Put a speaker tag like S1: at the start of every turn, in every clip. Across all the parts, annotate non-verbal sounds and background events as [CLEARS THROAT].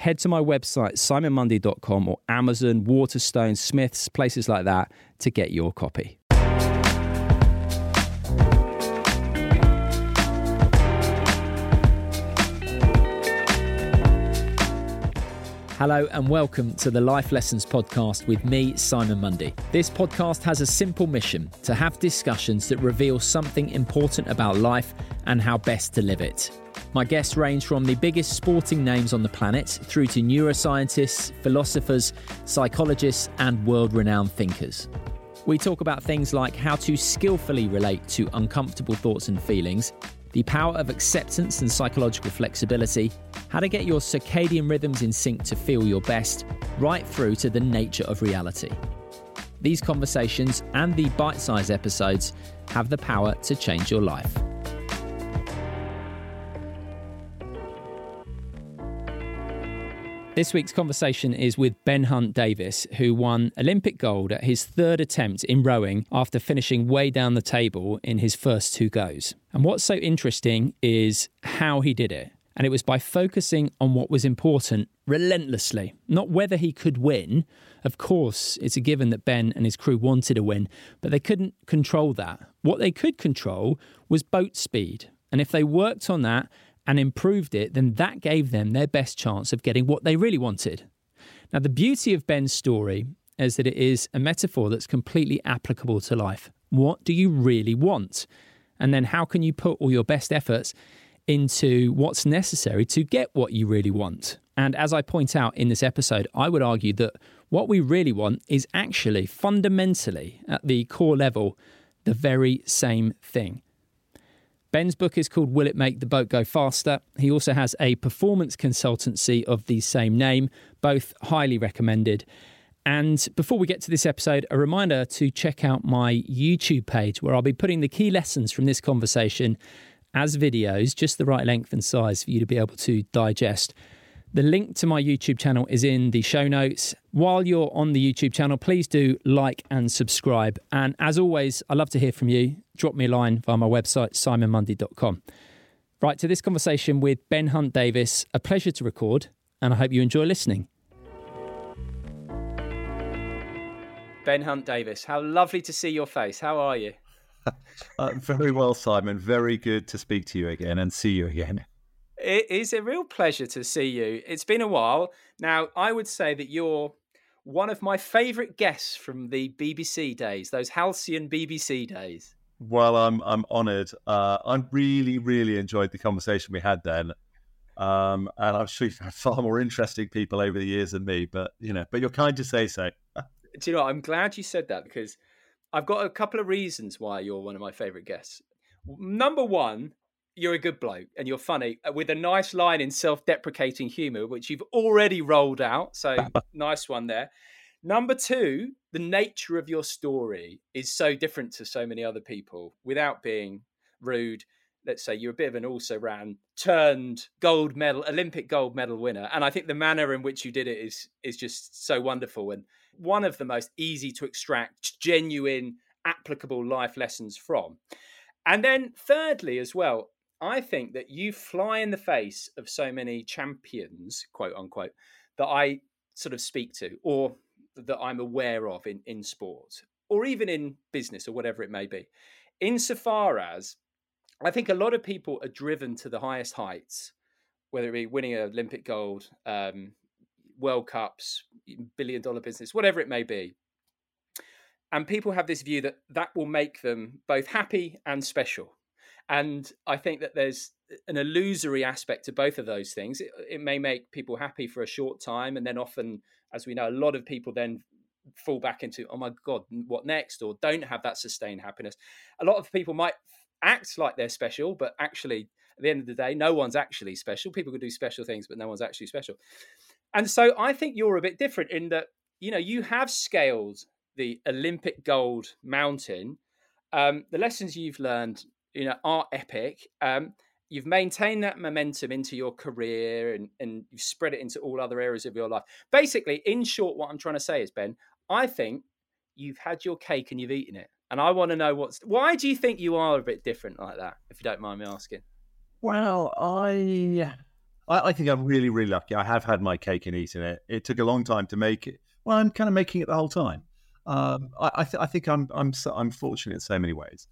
S1: head to my website, simonmundie.com or Amazon, Waterstone, Smiths, places like that to get your copy. Hello and welcome to the Life Lessons Podcast with me, Simon Mundie. This podcast has a simple mission to have discussions that reveal something important about life and how best to live it. My guests range from the biggest sporting names on the planet through to neuroscientists, philosophers, psychologists, and world renowned thinkers. We talk about things like how to skillfully relate to uncomfortable thoughts and feelings, the power of acceptance and psychological flexibility, how to get your circadian rhythms in sync to feel your best, right through to the nature of reality. These conversations and the bite sized episodes have the power to change your life. This week's conversation is with Ben Hunt Davis, who won Olympic gold at his third attempt in rowing after finishing way down the table in his first two goes. And what's so interesting is how he did it. And it was by focusing on what was important relentlessly, not whether he could win. Of course, it's a given that Ben and his crew wanted a win, but they couldn't control that. What they could control was boat speed. And if they worked on that and improved it, then that gave them their best chance of getting what they really wanted. Now, the beauty of Ben's story is that it is a metaphor that's completely applicable to life. What do you really want? And then how can you put all your best efforts into what's necessary to get what you really want? And as I point out in this episode, I would argue that what we really want is actually fundamentally, at the core level, the very same thing. Ben's book is called Will It Make the Boat Go Faster? He also has a performance consultancy of the same name, both highly recommended. And before we get to this episode, a reminder to check out my YouTube page where I'll be putting the key lessons from this conversation as videos, just the right length and size for you to be able to digest. The link to my YouTube channel is in the show notes. While you're on the YouTube channel, please do like and subscribe. And as always, I love to hear from you. Drop me a line via my website, simonmundie.com. Right, to this conversation with Ben Hunt Davis, a pleasure to record, and I hope you enjoy listening. Ben Hunt Davis, how lovely to see your face. How are you? [LAUGHS]
S2: uh, very well, Simon. Very good to speak to you again and see you again.
S1: It is a real pleasure to see you. It's been a while. Now, I would say that you're one of my favourite guests from the BBC days, those halcyon BBC days.
S2: Well, I'm I'm honoured. Uh, I really, really enjoyed the conversation we had then, um, and I'm sure you've had far more interesting people over the years than me. But you know, but you're kind to say so.
S1: Do you know? I'm glad you said that because I've got a couple of reasons why you're one of my favourite guests. Number one, you're a good bloke and you're funny uh, with a nice line in self-deprecating humor which you've already rolled out so [LAUGHS] nice one there. Number two the nature of your story is so different to so many other people without being rude. Let's say you're a bit of an also ran turned gold medal olympic gold medal winner and i think the manner in which you did it is is just so wonderful and one of the most easy to extract genuine applicable life lessons from. And then thirdly as well I think that you fly in the face of so many champions, quote unquote, that I sort of speak to or that I'm aware of in, in sport or even in business or whatever it may be. Insofar as I think a lot of people are driven to the highest heights, whether it be winning an Olympic gold, um, World Cups, billion dollar business, whatever it may be. And people have this view that that will make them both happy and special. And I think that there's an illusory aspect to both of those things. It, it, may make people happy for a short time, and then often, as we know, a lot of people then fall back into, oh my God, what next? Or don't have that sustained happiness. A lot of people might act like they're special, but actually, at the end of the day, no one's actually special. People can do special things, but no one's actually special. And so I think you're a bit different in that, you know, you have scaled the Olympic gold mountain. Um, the lessons you've learned, you know, are epic. Um, you've maintained that momentum into your career and, and you've spread it into all other areas of your life. Basically, in short, what I'm trying to say is, Ben, I think you've had your cake and you've eaten it. And I want to know what's why do you think you are a bit different like that, if you don't mind me asking?
S2: Well, I I, I think I'm really, really lucky. I have had my cake and eaten it. It took a long time to make it. Well, I'm kind of making it the whole time. Um, I, I, th- I, think I'm I'm so, I'm fortunate in so many ways,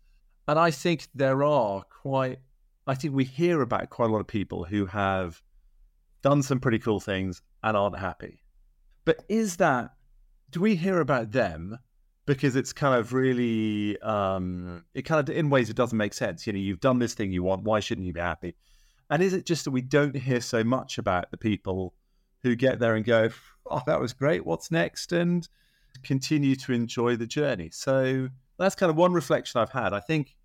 S2: and I think there are quite. I think we hear about quite a lot of people who have done some pretty cool things and aren't happy. But is that do we hear about them because it's kind of really um, it kind of in ways it doesn't make sense. You know, you've done this thing you want. Why shouldn't you be happy? And is it just that we don't hear so much about the people who get there and go, "Oh, that was great. What's next?" and continue to enjoy the journey. So that's kind of one reflection I've had. I think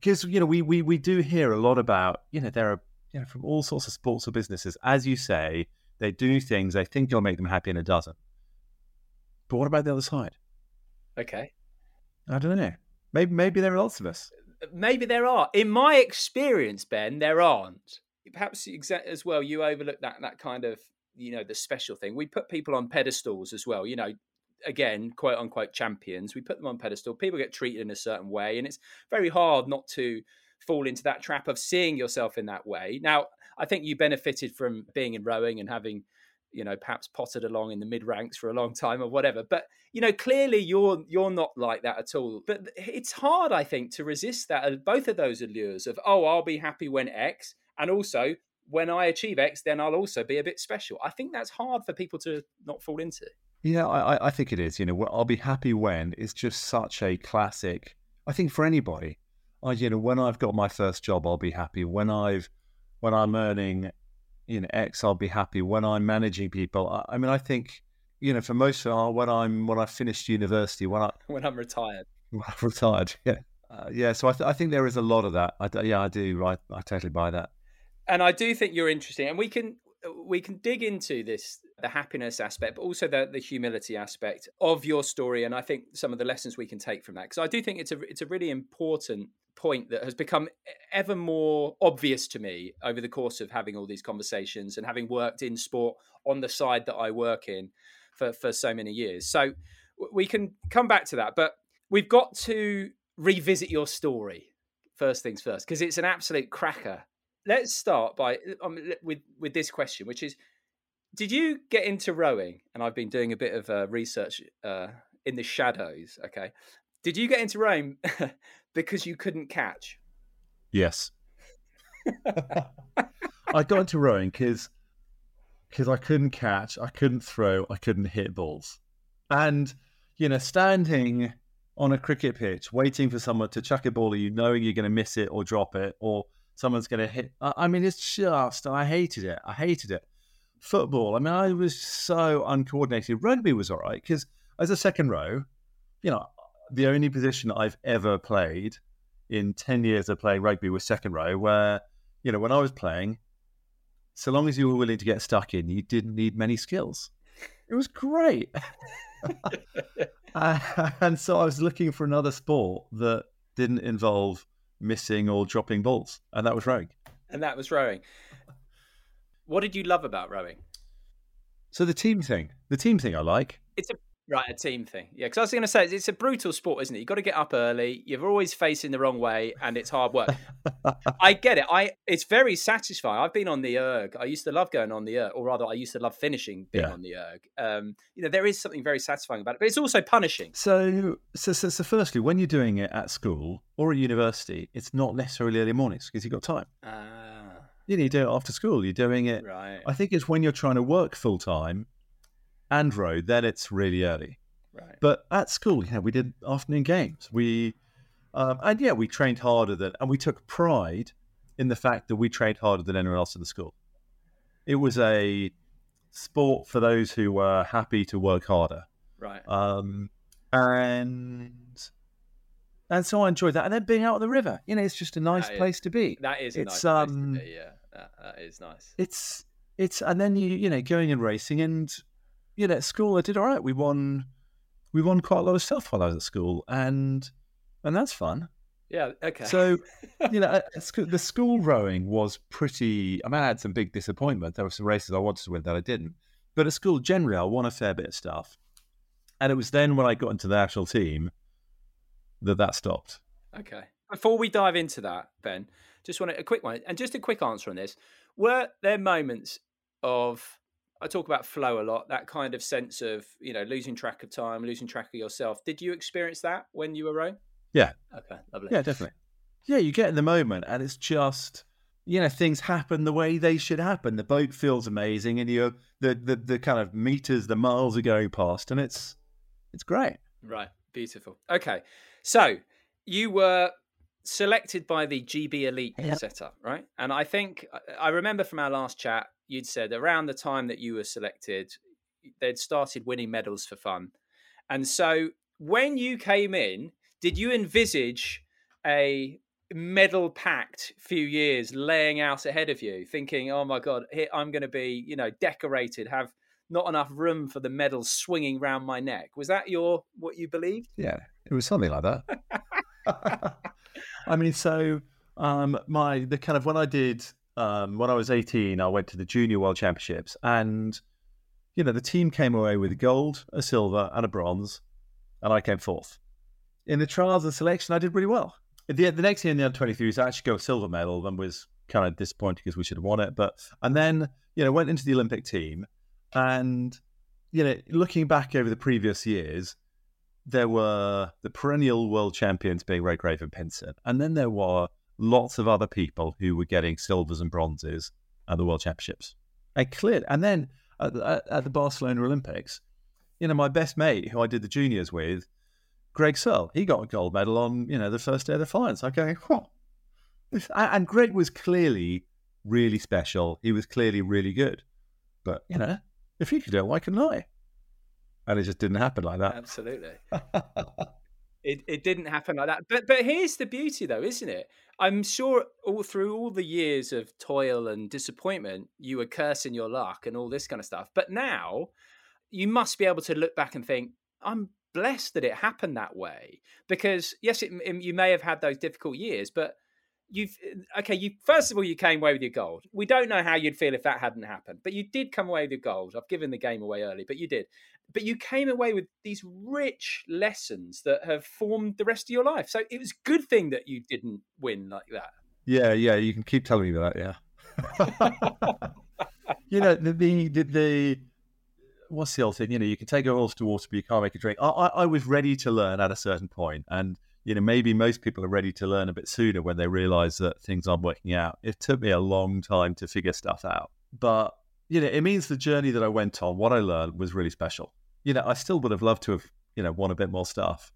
S2: because you know we we we do hear a lot about you know there are you know from all sorts of sports or businesses, as you say, they do things they think you'll make them happy and it doesn't. But what about the other side?
S1: Okay.
S2: I don't know. Maybe maybe there are lots of us.
S1: Maybe there are. In my experience, Ben, there aren't. Perhaps as well, you overlook that that kind of you know the special thing. We put people on pedestals as well. You know, again, quote unquote champions. We put them on pedestal. People get treated in a certain way, and it's very hard not to fall into that trap of seeing yourself in that way. Now, I think you benefited from being in rowing and having you know perhaps potted along in the mid ranks for a long time or whatever but you know clearly you're you're not like that at all but it's hard i think to resist that uh, both of those allures of oh i'll be happy when x and also when i achieve x then i'll also be a bit special i think that's hard for people to not fall into
S2: yeah i i think it is you know i'll be happy when it's just such a classic i think for anybody I, you know when i've got my first job i'll be happy when i've when i'm earning you know X, I'll be happy. When I'm managing people, I, I mean, I think you know for most of our, when I'm when I finished university, when I [LAUGHS]
S1: when I'm retired,
S2: when I'm retired, [LAUGHS] yeah, uh, yeah. So I, th- I think there is a lot of that. I, yeah, I do. Right, I totally buy that.
S1: And I do think you're interesting, and we can we can dig into this the happiness aspect but also the, the humility aspect of your story and i think some of the lessons we can take from that because i do think it's a it's a really important point that has become ever more obvious to me over the course of having all these conversations and having worked in sport on the side that I work in for, for so many years. So we can come back to that, but we've got to revisit your story first things first because it's an absolute cracker. Let's start by um, with with this question, which is: Did you get into rowing? And I've been doing a bit of uh, research uh, in the shadows. Okay, did you get into rowing [LAUGHS] because you couldn't catch?
S2: Yes. [LAUGHS] I got into rowing because because I couldn't catch, I couldn't throw, I couldn't hit balls, and you know, standing on a cricket pitch, waiting for someone to chuck a ball at you, knowing you're going to miss it or drop it, or someone's going to hit. I mean, it's just I hated it. I hated it. Football. I mean, I was so uncoordinated. Rugby was all right because as a second row, you know, the only position I've ever played in 10 years of playing rugby was second row, where, you know, when I was playing, so long as you were willing to get stuck in, you didn't need many skills. It was great. uh, [LAUGHS] [LAUGHS] and so I was looking for another sport that didn't involve missing or dropping balls, and that was rowing.
S1: And that was rowing. What did you love about rowing?
S2: So the team thing, the team thing I like.
S1: It's a Right, a team thing. Yeah, because I was going to say it's a brutal sport, isn't it? You've got to get up early. You're always facing the wrong way, and it's hard work. [LAUGHS] I get it. I it's very satisfying. I've been on the erg. I used to love going on the erg, or rather, I used to love finishing being yeah. on the erg. Um, you know, there is something very satisfying about it, but it's also punishing.
S2: So, so, so, so firstly, when you're doing it at school or at university, it's not necessarily early mornings because you've got time.
S1: Ah.
S2: You know, you do it after school. You're doing it.
S1: Right.
S2: I think it's when you're trying to work full time and row, then it's really early.
S1: Right.
S2: But at school, yeah, we did afternoon games. We um, and yeah, we trained harder than, and we took pride in the fact that we trained harder than anyone else in the school. It was a sport for those who were happy to work harder.
S1: Right.
S2: Um, and and so I enjoyed that. And then being out on the river, you know, it's just a nice place to be.
S1: That is it's, nice um, be, Yeah, that, that is nice.
S2: It's it's and then you you know going and racing and you know, at school I did all right. We won we won quite a lot of stuff while I was at school, and and that's fun.
S1: Yeah. Okay.
S2: So, you know, [LAUGHS] the school rowing was pretty. I mean, I had some big disappointment. There were some races I wanted to win that I didn't. But at school, generally, I won a fair bit of stuff. And it was then when I got into the actual team that that stopped.
S1: Okay. Before we dive into that, Ben, just want a quick one and just a quick answer on this. Were there moments of I talk about flow a lot, that kind of sense of, you know, losing track of time, losing track of yourself. Did you experience that when you were rowing?
S2: Yeah.
S1: Okay, lovely.
S2: Yeah, definitely. Yeah, you get in the moment and it's just you know, things happen the way they should happen. The boat feels amazing and you the, the the kind of meters, the miles are going past and it's it's great.
S1: Right. Beautiful. Okay. So you were selected by the GB Elite yep. setup, right? And I think I remember from our last chat, you'd said around the time that you were selected, they'd started winning medals for fun. And so when you came in, did you envisage a medal packed few years laying out ahead of you, thinking, "Oh my God, here I'm going to be, you know, decorated, have not enough room for the medals swinging round my neck"? Was that your what you believed?
S2: Yeah, it was something like that. [LAUGHS] I mean, so um, my the kind of when I did um, when I was 18, I went to the Junior World Championships, and you know the team came away with gold, a silver, and a bronze, and I came fourth in the trials and selection, I did really well. The, the next year in the under 23s, I actually got a silver medal and was kind of disappointed because we should have won it. But and then you know went into the Olympic team, and you know looking back over the previous years, there were the perennial world champions being Redgrave and Pinsent, and then there were lots of other people who were getting silvers and bronzes at the world championships. And cleared, and then at, at the Barcelona Olympics, you know my best mate who I did the juniors with Greg Searle, he got a gold medal on, you know, the first day of the finals. I go, oh. And Greg was clearly really special. He was clearly really good. But, you know, if he could do it, why couldn't I? And it just didn't happen like that.
S1: Absolutely. [LAUGHS] it, it didn't happen like that. But but here's the beauty though, isn't it? I'm sure all through all the years of toil and disappointment, you were cursing your luck and all this kind of stuff. But now you must be able to look back and think, I'm blessed that it happened that way because yes it, it, you may have had those difficult years but you've okay you first of all you came away with your gold. We don't know how you'd feel if that hadn't happened but you did come away with your gold. I've given the game away early but you did. But you came away with these rich lessons that have formed the rest of your life. So it was a good thing that you didn't win like that.
S2: Yeah yeah you can keep telling me that yeah. [LAUGHS] You know the, the the, the what's the old thing? You know, you can take a horse to water, but you can't make a drink. I, I, I, was ready to learn at a certain point, and you know, maybe most people are ready to learn a bit sooner when they realise that things aren't working out. It took me a long time to figure stuff out, but you know, it means the journey that I went on, what I learned, was really special. You know, I still would have loved to have, you know, won a bit more stuff.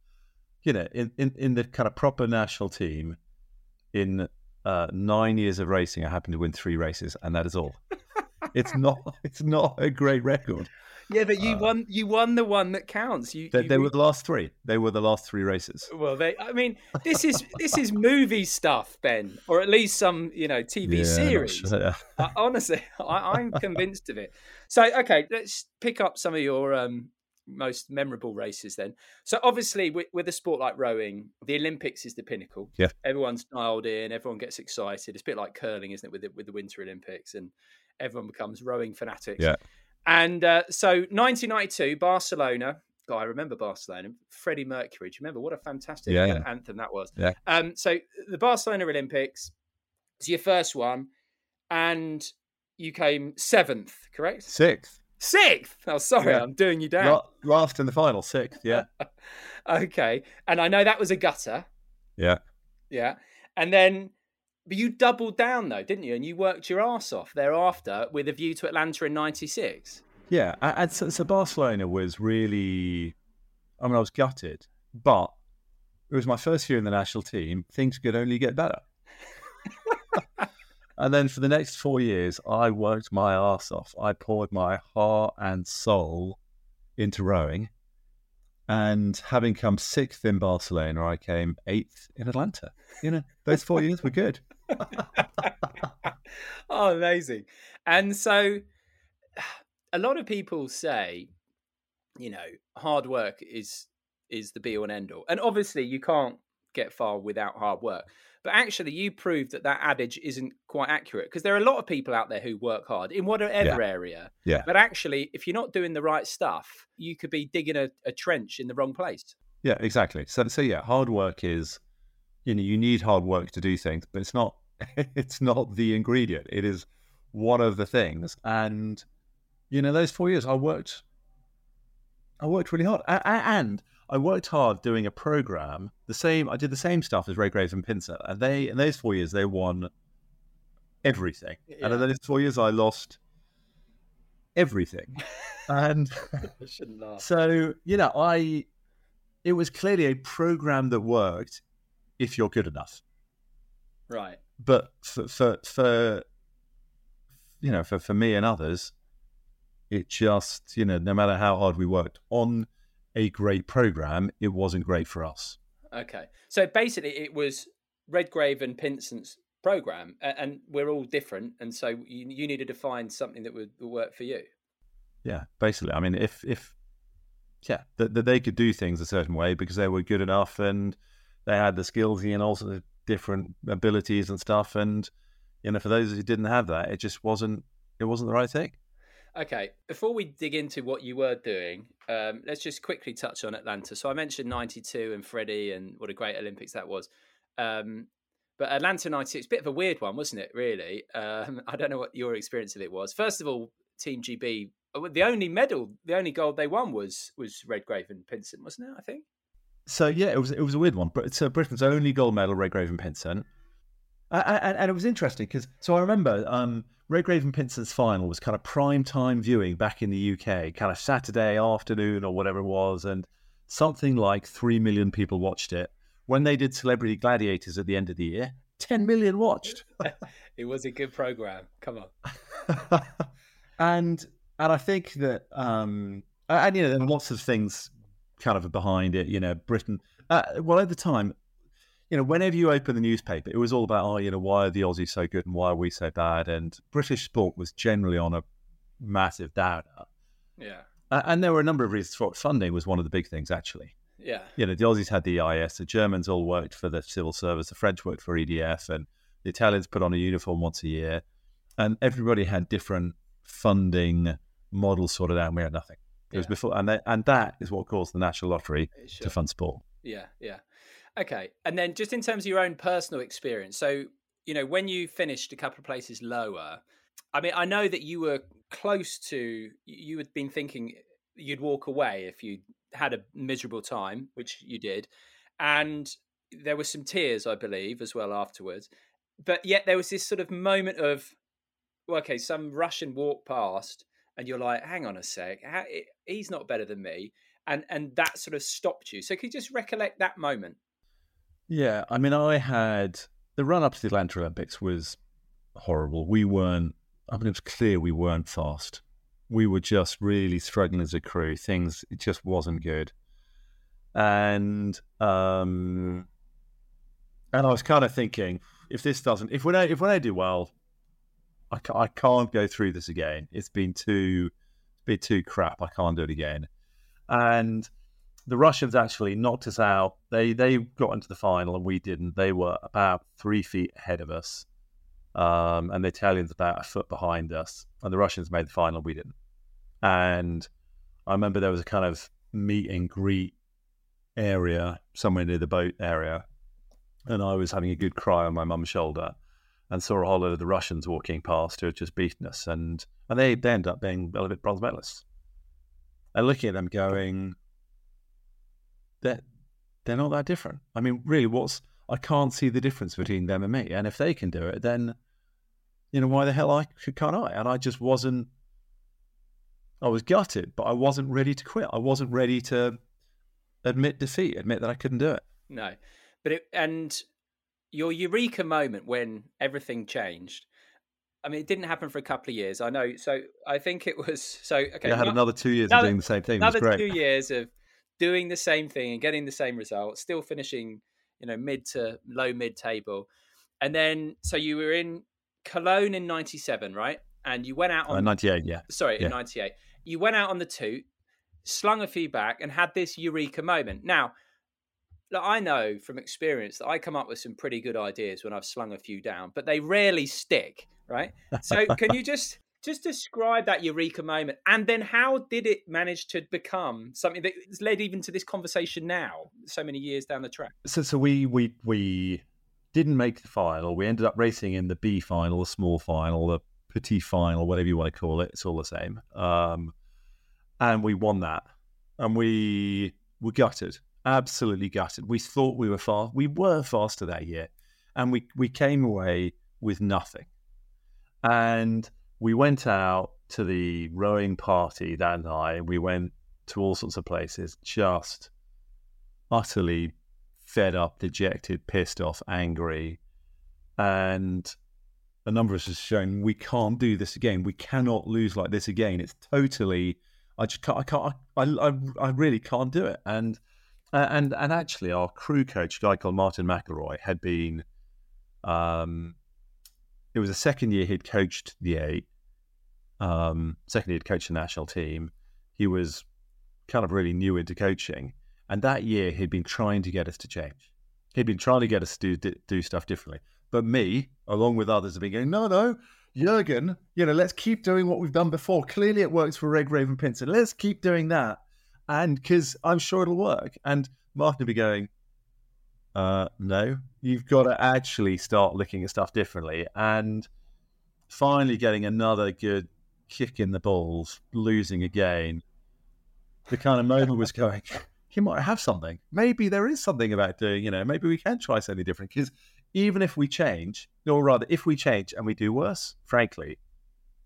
S2: You know, in in, in the kind of proper national team, in uh, nine years of racing, I happened to win three races, and that is all. it's not [LAUGHS] it's not a great record.
S1: Yeah, but you uh, won. You won the one that counts. You,
S2: they,
S1: you
S2: they were the last three. They were the last three races.
S1: Well, they. I mean, this is this is movie stuff, Ben, or at least some you know TV yeah, series. Sure, [LAUGHS] yeah. honestly, I, am convinced of it. So, okay, let's pick up some of your um, most memorable races then. So, obviously, with, with a sport like rowing, the Olympics is the pinnacle.
S2: Yeah,
S1: everyone's dialed in. Everyone gets excited. It's a bit like curling, isn't it, with the, with the Winter Olympics and everyone becomes rowing fanatics.
S2: Yeah.
S1: And uh, so 1992, Barcelona. God, I remember Barcelona. Freddie Mercury. Do you remember what a fantastic
S2: yeah, yeah.
S1: anthem that was?
S2: Yeah.
S1: Um, so the Barcelona Olympics was your first one, and you came seventh, correct?
S2: Sixth.
S1: Sixth. Oh, sorry, yeah. I'm doing you down.
S2: Last in the final, sixth. Yeah. [LAUGHS]
S1: okay, and I know that was a gutter.
S2: Yeah.
S1: Yeah, and then but you doubled down though, didn't you? And you worked your ass off thereafter with a view to Atlanta in '96.
S2: Yeah, and so, so, Barcelona was really. I mean, I was gutted, but it was my first year in the national team. Things could only get better. [LAUGHS] and then for the next four years, I worked my ass off. I poured my heart and soul into rowing. And having come sixth in Barcelona, I came eighth in Atlanta. You know, those four years were good. [LAUGHS]
S1: oh, amazing. And so a lot of people say you know, hard work is is the be all and end all. And obviously, you can't get far without hard work. But actually, you proved that that adage isn't quite accurate because there are a lot of people out there who work hard in whatever
S2: Yeah.
S1: area.
S2: Yeah.
S1: But actually, if you're not doing the right stuff, you could be digging a, a trench in the wrong place.
S2: Yeah, exactly. So, so yeah, hard work is, you know, you need hard work to do things, but it's not, [LAUGHS] it's not the ingredient. It is one of the things. And, you know, those four years, I worked, I worked really hard, a- a- and I worked hard doing a program. The same, I did the same stuff as Redgrave and Pinsent, and they in those four years they won everything. And in those four years, I lost everything. [LAUGHS] and
S1: I
S2: so, you know, I it was clearly a program that worked if you're good enough.
S1: Right.
S2: But for for, for you know, for, for me and others, it just, you know, no matter how hard we worked on a great program, it wasn't great for us.
S1: Okay. So basically, it was Redgrave and Pinsent's program, and we're all different, and so you, you needed to find something that would, would work for you.
S2: Yeah, basically. I mean, if if yeah, that, that they could do things a certain way because they were good enough and they had the skills and also the different abilities and stuff. And you know, for those who didn't have that, it just wasn't it wasn't the right thing.
S1: Okay, before we dig into what you were doing, um, let's just quickly touch on Atlanta. So I mentioned '92 and Freddie and what a great Olympics that was. Um, but Atlanta '96, bit of a weird one, wasn't it? Really, um, [LAUGHS] I don't know what your experience of it was. First of all, Team GB, uh, the only medal, the only gold they won was was Redgrave and Pinsent, wasn't it? I think.
S2: So yeah, it was it was a weird one. But so Britain's only gold medal, Redgrave and Pinsent, and, and it was interesting because so I remember um, Redgrave and Pinsent's final was kind of prime time viewing back in the UK, kind of Saturday afternoon or whatever it was, and something like three million people watched it. When they did Celebrity Gladiators at the end of the year, ten million watched. [LAUGHS]
S1: It was a good program. Come on. [LAUGHS]
S2: and and I think that um and you know there are lots of things kind of behind it. You know, Britain. Uh, well, at the time, you know, whenever you open the newspaper, it was all about oh, you know, why are the Aussies so good and why are we so bad? And British sport was generally on a massive downer.
S1: Yeah.
S2: Uh, and there were a number of reasons for it. Funding was one of the big things, actually.
S1: Yeah.
S2: You know, the Aussies had the AIS, the Germans all worked for the civil service, the French worked for EDF, and the Italians put on a uniform once a year. And everybody had different funding models sorted out, and we had nothing. It was before, and that, and that is what caused the National Lottery
S1: Sure.
S2: to fund sport.
S1: Yeah, yeah. Okay. And then just in terms of your own personal experience, so, you know, when you finished a couple of places lower, I mean, I know that you were close to, you had been thinking you'd walk away if you had a miserable time, which you did. And there were some tears, I believe, as well afterwards. But yet there was this sort of moment of, well, okay, some Russian walked past and you're like, hang on a sec, how, he's not better than me. And, and that sort of stopped you. So could you just recollect that moment?
S2: Yeah, I mean, I had the run up to the Atlanta Olympics was horrible. We weren't. I mean, it was clear we weren't fast. We were just really struggling as a crew. Things it just wasn't good, and um, and I was kind of thinking, if this doesn't, if when I if when I do well, I, ca- I can't go through this again. It's been too, been too crap. I can't do it again, and the Russians actually knocked us out. They they got into the final and we didn't. They were about three feet ahead of us, um, and the Italians about a foot behind us. And the Russians made the final. We didn't. And I remember there was a kind of meet and greet area somewhere near the boat area, and I was having a good cry on my mum's shoulder, and saw a whole load of the Russians walking past who had just beaten us, and and they, they ended up being a little Olympic bronze medalists. And looking at them, going they're they're not that different. I mean, really, what's I can't see the difference between them and me. And if they can do it, then you know why the hell I can't I? And I just wasn't. I was gutted, but I wasn't ready to quit. I wasn't ready to admit defeat, admit that I couldn't do it.
S1: No, but it and your eureka moment when everything changed. I mean, it didn't happen for a couple of years. I know. So I think it was so. Okay,
S2: I had
S1: no-
S2: another two years
S1: another-
S2: of doing the same thing.
S1: Another
S2: great.
S1: two years of doing the same thing and getting the same result, still finishing, you know, mid to low mid table, and then so you were in Cologne in '97, right? And you went out
S2: Uh,
S1: on
S2: Ninety-eight, yeah.
S1: sorry
S2: yeah.
S1: in '98. You went out on the toot. slung a few back, and had this eureka moment. Now, I know from experience that I come up with some pretty good ideas when I've slung a few down, but they rarely stick, right? So, can you just just describe that eureka moment, and then how did it manage to become something that's led even to this conversation now, so many years down the track?
S2: So, so we we we didn't make the final. We ended up racing in the B final, the small final, the petit final, whatever you want to call it. It's all the same. Um, and we won that, and we were gutted, absolutely gutted. We thought we were fast. We were faster that year, and we we came away with nothing. And we went out to the rowing party that night. We went to all sorts of places, just utterly fed up, dejected, pissed off, angry. And a number of us have shown we can't do this again. We cannot lose like this again. It's totally, I just can't, I can't, I, I, I really can't do it. And, and, and actually, our crew coach, a guy called Martin McElroy, had been, um, it was the second year he'd coached the eight, um, second year he'd coached the national team. He was kind of really new into coaching. And that year, he'd been trying to get us to change. He'd been trying to get us to do, do stuff differently. But me, along with others, have been going, no, no, Jurgen, you know, let's keep doing what we've done before. Clearly, it works for Redgrave and Pinsent. Let's keep doing that. And because I'm sure it'll work. And Martin would be going, uh, no, you've got to actually start looking at stuff differently. And finally getting another good kick in the balls, losing again. The kind of moment was going, he might have something. Maybe there is something about doing, you know, maybe we can try something different. Because even if we change, or rather, if we change and we do worse, frankly,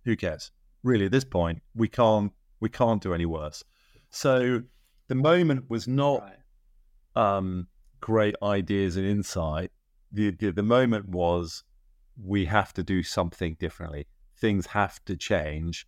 S2: who cares? Really, at this point, we can't we can't do any worse. So the moment was not right. um, great ideas and insight. The, the the moment was we have to do something differently. Things have to change,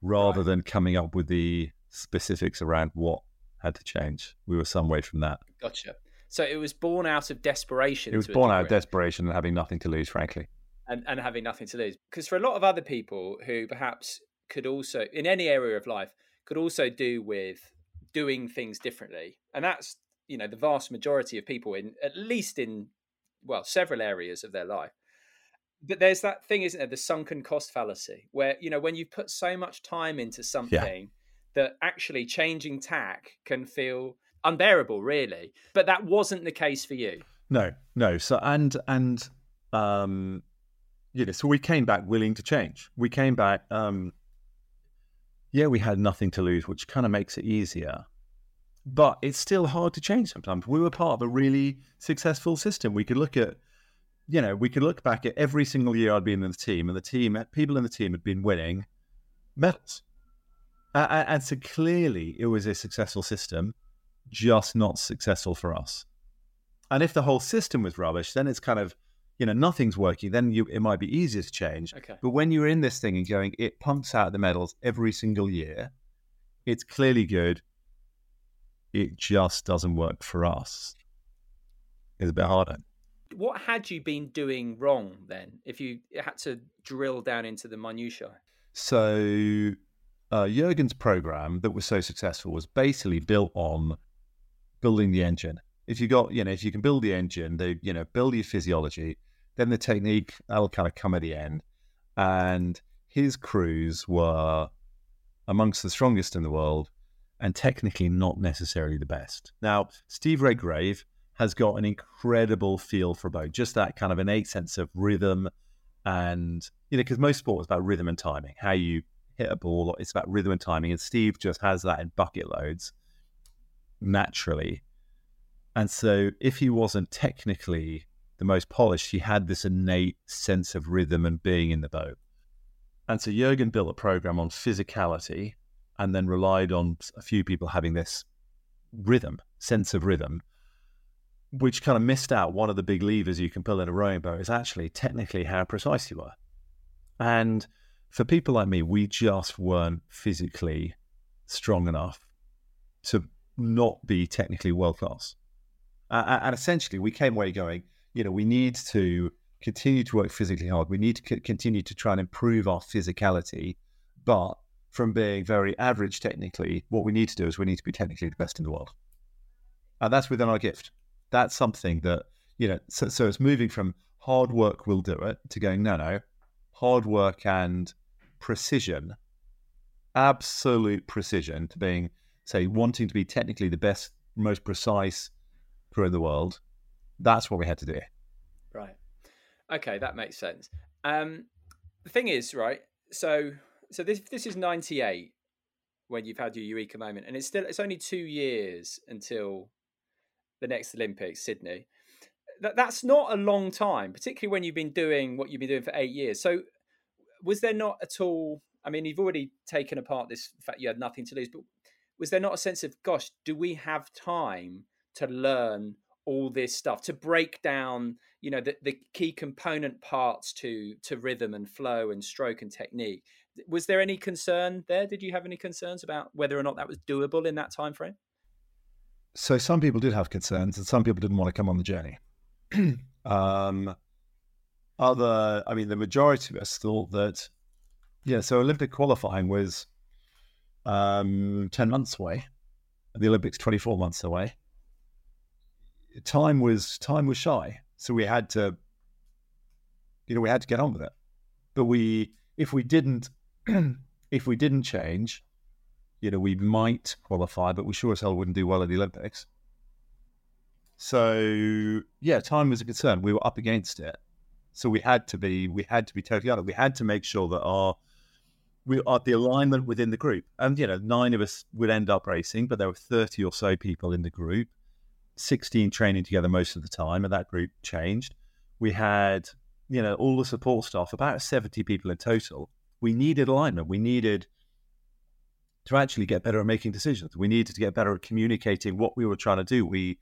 S2: rather right. than coming up with the specifics around what had to change. We were some way from that.
S1: Gotcha. So it was born out of desperation.
S2: It was born out of desperation and having nothing to lose, frankly.
S1: And, and having nothing to lose. Because for a lot of other people who perhaps could also, in any area of life, could also do with doing things differently. And that's, you know, the vast majority of people in, at least in, well, several areas of their life. But there's that thing, isn't there? The sunken cost fallacy, where, you know, when you put so much time into something, yeah that actually changing tack can feel unbearable, really. But that wasn't the case for you.
S2: No, no. So and and um, you know, so we came back willing to change. We came back. Um, yeah, we had nothing to lose, which kind of makes it easier. But it's still hard to change sometimes. We were part of a really successful system. We could look at, you know, we could look back at every single year I'd been in the team, and the team, people in the team had been winning medals. And so clearly it was a successful system, just not successful for us. And if the whole system was rubbish, then it's kind of, you know, nothing's working. Then you, it might be easier to change.
S1: Okay.
S2: But when you're in this thing and going, it pumps out the medals every single year, it's clearly good. It just doesn't work for us. It's a bit harder.
S1: What had you been doing wrong then, if you had to drill down into the minutiae?
S2: So uh, Jurgen's program that was so successful was basically built on building the engine. If you got, you know, if you can build the engine, they, you know, build your physiology, then the technique that'll kind of come at the end. And his crews were amongst the strongest in the world and technically not necessarily the best. Now, Steve Redgrave has got an incredible feel for boat, just that kind of innate sense of rhythm and, you know, because most sport is about rhythm and timing, how you hit a ball. It's about rhythm and timing. And Steve just has that in bucket loads naturally. And so if he wasn't technically the most polished, she had this innate sense of rhythm and being in the boat. And so Jurgen built a program on physicality and then relied on a few people having this rhythm, sense of rhythm, which kind of missed out one of the big levers you can pull in a rowing boat is actually technically how precise you are. And for people like me, we just weren't physically strong enough to not be technically world class. Uh, and essentially, we came away going, you know, we need to continue to work physically hard. We need to c- continue to try and improve our physicality, but from being very average technically. What we need to do is we need to be technically the best in the world. And that's within our gift. That's something that, you know, so, so it's moving from hard work will do it to going, no, no, hard work and precision, absolute precision to being, say, wanting to be technically the best, most precise crew in the world. That's what we had to do.
S1: Right. Okay, that makes sense. Um, the thing is, right? So, so this this is ninety eight when you've had your eureka moment, and it's still it's only two years until the next Olympics, Sydney. That that's not a long time, particularly when you've been doing what you've been doing for eight years. So, was there not at all? I mean, you've already taken apart this fact you had nothing to lose, but was there not a sense of, gosh, do we have time to learn all this stuff to break down you know the, the key component parts to to rhythm and flow and stroke and technique. Was there any concern there? Did you have any concerns about whether or not that was doable in that time frame
S2: so some people did have concerns and some people didn't want to come on the journey. [CLEARS THROAT] Um other i mean the majority of us thought that yeah so olympic qualifying was um 10 months away. The olympics 24 months away time was time was shy, so we had to, you know, we had to get on with it. But we, if we didn't, [CLEARS THROAT] if we didn't change, you know, we might qualify, but we sure as hell wouldn't do well at the Olympics. So yeah, time was a concern. We were up against it, so we had to be we had to be totally honest. We had to make sure that our we are the alignment within the group, and you know, nine of us would end up racing, but there were thirty or so people in the group. 16 training together most of the time, and that group changed. We had, you know, all the support staff, about 70 people in total. We needed alignment. We needed to actually get better at making decisions. We needed to get better at communicating what we were trying to do. We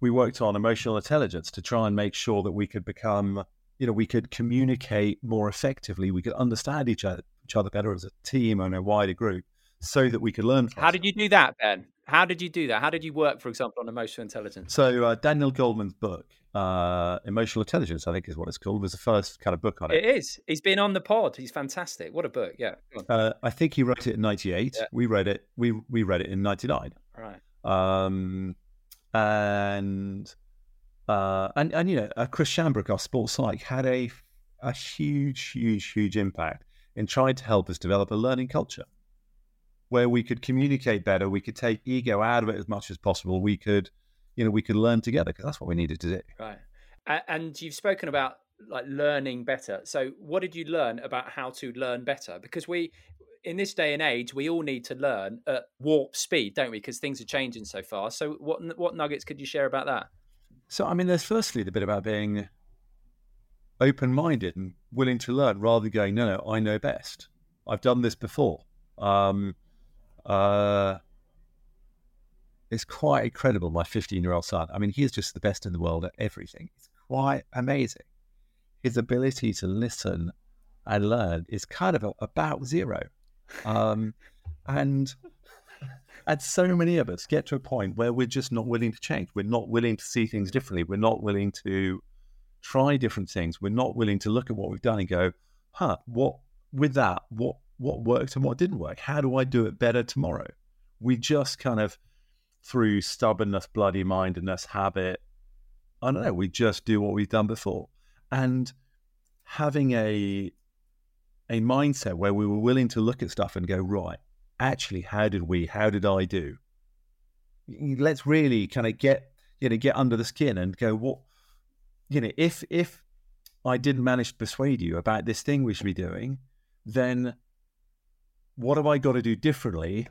S2: we worked on emotional intelligence to try and make sure that we could become, you know, we could communicate more effectively. We could understand each other, each other better as a team and a wider group, so that we could learn.
S1: How did you do that, Ben? How did you do that? How did you work, for example, on emotional intelligence?
S2: So uh, Daniel Goleman's book, uh, Emotional Intelligence, I think is what it's called, was the first kind of book on it.
S1: It is. He's been on the pod. He's fantastic. What a book! Yeah.
S2: Uh, I think he wrote it in '98. Yeah. We read it. We we read it in '99.
S1: Right.
S2: Um, and uh, and and you know, uh, Chris Shambrook, our sports psych, had a a huge, huge, huge impact in trying to help us develop a learning culture where we could communicate better, we could take ego out of it as much as possible. We could, you know, we could learn together because that's what we needed to do.
S1: Right. And you've spoken about like learning better. So, what did you learn about how to learn better? Because we, in this day and age, we all need to learn at warp speed, don't we? Because things are changing so fast. So, what what nuggets could you share about that?
S2: So, I mean, there's firstly the bit about being open minded and willing to learn rather than going, no, no, I know best. I've done this before. Um, uh, it's quite incredible. My 15 year old son. I mean, he's just the best in the world at everything. It's quite amazing. His ability to listen and learn is kind of about zero. Um, and and so many of us get to a point where we're just not willing to change. We're not willing to see things differently. We're not willing to try different things. We're not willing to look at what we've done and go, huh, what with that, what what worked and what didn't work. How do I do it better tomorrow? We just kind of, through stubbornness, bloody mindedness, habit, I don't know, we just do what we've done before. And having a a mindset where we were willing to look at stuff and go, right, actually, how did we, how did I do? Let's really kind of get, you know, get under the skin and go, what, you know, if if I didn't manage to persuade you about this thing we should be doing, then what have I got to do differently?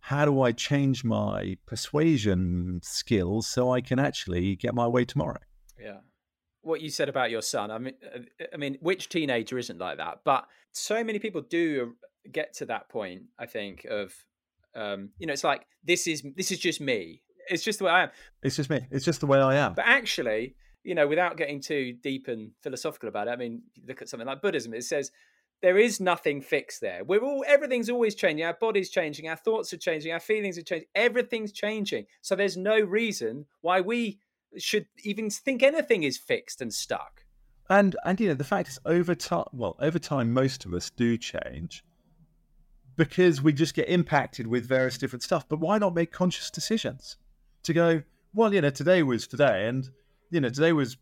S2: How do I change my persuasion skills so I can actually get my way tomorrow?
S1: Yeah. What you said about your son, I mean, uh, I mean, which teenager isn't like that? But so many people do get to that point. I think of, um, you know, it's like this is this is just me. It's just the way I am.
S2: It's just me. It's just the way I am.
S1: But actually, you know, without getting too deep and philosophical about it, I mean, look at something like Buddhism. It says there is nothing fixed there. We're all everything's always changing. Our body's changing, our thoughts are changing, our feelings are changing. Everything's changing. So there's no reason why we should even think anything is fixed and stuck.
S2: And and you know the fact is over time well over time most of us do change because we just get impacted with various different stuff. But why not make conscious decisions to go, well, you know, today was today, and you know, today was,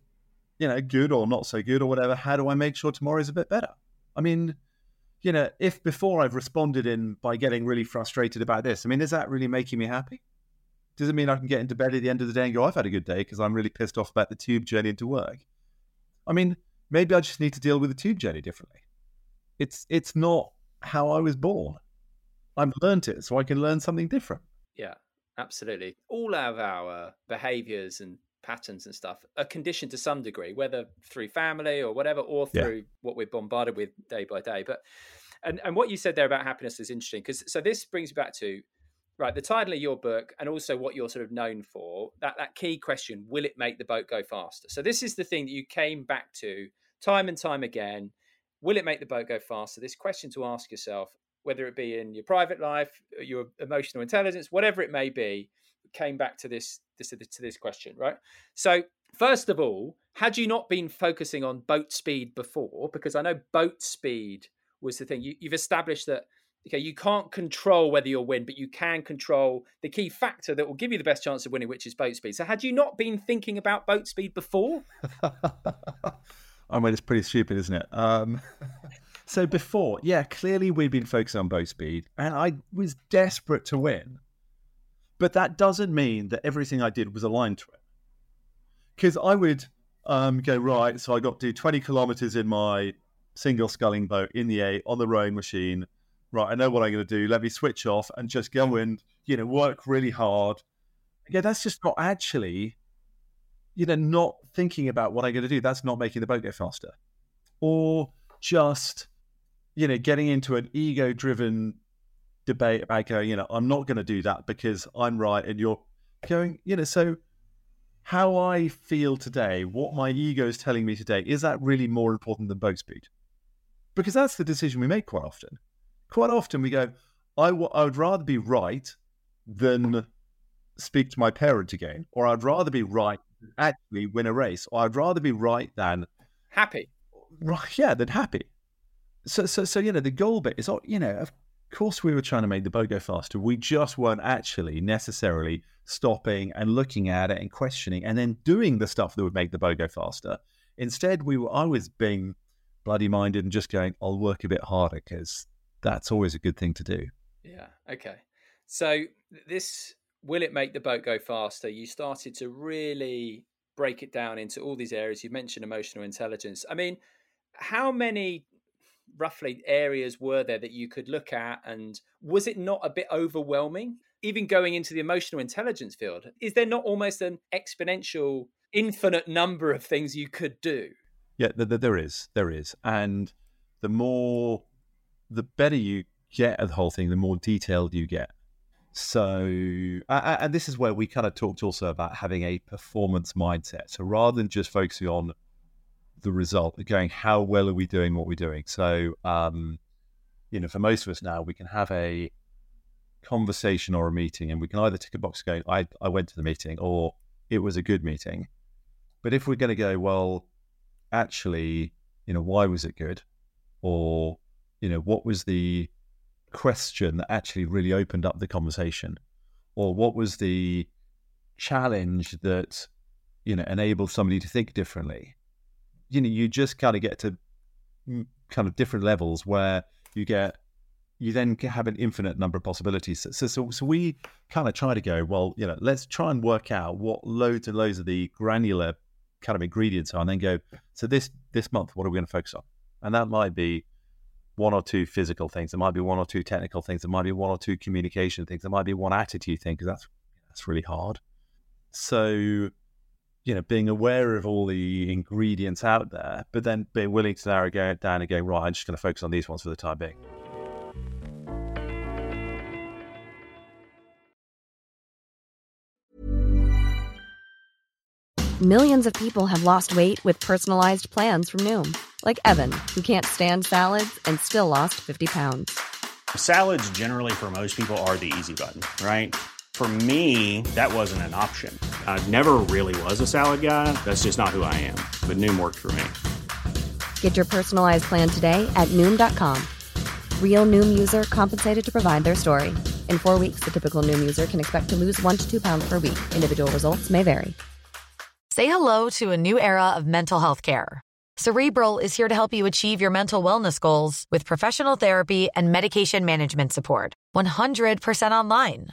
S2: you know, good or not so good or whatever. How do I make sure tomorrow is a bit better? I mean, you know, if before I've responded in by getting really frustrated about this, I mean, is that really making me happy? Does it mean I can get into bed at the end of the day and go, I've had a good day because I'm really pissed off about the tube journey into work? I mean, maybe I just need to deal with the tube journey differently. It's it's not how I was born. I've learned it, so I can learn something different.
S1: Yeah, absolutely. All of our behaviors and patterns and stuff are conditioned to some degree, whether through family or whatever, or through yeah. what we're bombarded with day by day. But and and what you said there about happiness is interesting because so this brings me back to right the title of your book and also what you're sort of known for that that key question will it make the boat go faster so this is the thing that you came back to time and time again will it make the boat go faster this question to ask yourself whether it be in your private life your emotional intelligence whatever it may be came back to this, this to this question, right? So first of all, had you not been focusing on boat speed before, because I know boat speed was the thing you, you've established that okay, you can't control whether you'll win, but you can control the key factor that will give you the best chance of winning, which is boat speed. So, had you not been thinking about boat speed before? [LAUGHS]
S2: I mean, it's pretty stupid, isn't it? Um, [LAUGHS] so, before, yeah, clearly we'd been focusing on boat speed, and I was desperate to win. But that doesn't mean that everything I did was aligned to it. Because I would um, go, right, so I got to do 20 kilometers in my single sculling boat in the A on the rowing machine. Right, I know what I'm going to do. Let me switch off and just go and, you know, work really hard. Yeah, that's just not actually, you know, not thinking about what I'm going to do. That's not making the boat go faster. Or just, you know, getting into an ego driven debate about going, you know, I'm not going to do that because I'm right and you're going, you know, so how I feel today, what my ego is telling me today, is that really more important than boat speed? Because that's the decision we make quite often. Quite often we go, I, w- I would rather be right than speak to my parent again, or I'd rather be right actually win a race, or I'd rather be right than
S1: happy.
S2: Right, yeah, than happy. So, so, so you know, the goal bit is, oh, you know, of course we were trying to make the boat go faster. We just weren't actually necessarily stopping and looking at it and questioning and then doing the stuff that would make the boat go faster. Instead, we were always being bloody minded and just going, I'll work a bit harder because that's always a good thing to do.
S1: Yeah. Okay. So this will it make the boat go faster? You started to really break it down into all these areas. You mentioned emotional intelligence. I mean, how many roughly areas were there that you could look at? And was it not a bit overwhelming? Even going into the emotional intelligence field, is there not almost an exponential, infinite number of things you could do?
S2: Yeah, there is. There is. And the more, the better you get at the whole thing, the more detailed you get. So, and this is where we kind of talked also about having a performance mindset. So rather than just focusing on the result, going how well are we doing what we're doing. So, um, you know, for most of us now, we can have a conversation or a meeting, and we can either tick a box going, I, I went to the meeting, or it was a good meeting. But if we're going to go, well, actually, you know, why was it good? Or, you know, what was the question that actually really opened up the conversation? Or what was the challenge that, you know, enabled somebody to think differently? You know, you just kind of get to mm, kind of different levels where you get you then have an infinite number of possibilities. So, so, so we kind of try to go, well, you know, let's try and work out what loads and loads of the granular kind of ingredients are, and then go. So this this month, what are we going to focus on? And that might be one or two physical things. It might be one or two technical things. It might be one or two communication things. It might be one attitude thing because that's that's really hard. So you know, being aware of all the ingredients out there, but then being willing to narrow it down and going, right, I'm just going to focus on these ones for the time being.
S3: Millions of people have lost weight with personalized plans from Noom, like Evan, who can't stand salads and still lost 50 pounds.
S4: Salads, generally, for most people, are the easy button, right? For me, that wasn't an option. I never really was a salad guy. That's just not who I am. But Noom worked for me.
S3: Get your personalized plan today at Noom.com. Real Noom user compensated to provide their story. In four weeks, the typical Noom user can expect to lose one to two pounds per week. Individual results may vary.
S5: Say hello to a new era of mental health care. Cerebral is here to help you achieve your mental wellness goals with professional therapy and medication management support. 100% online.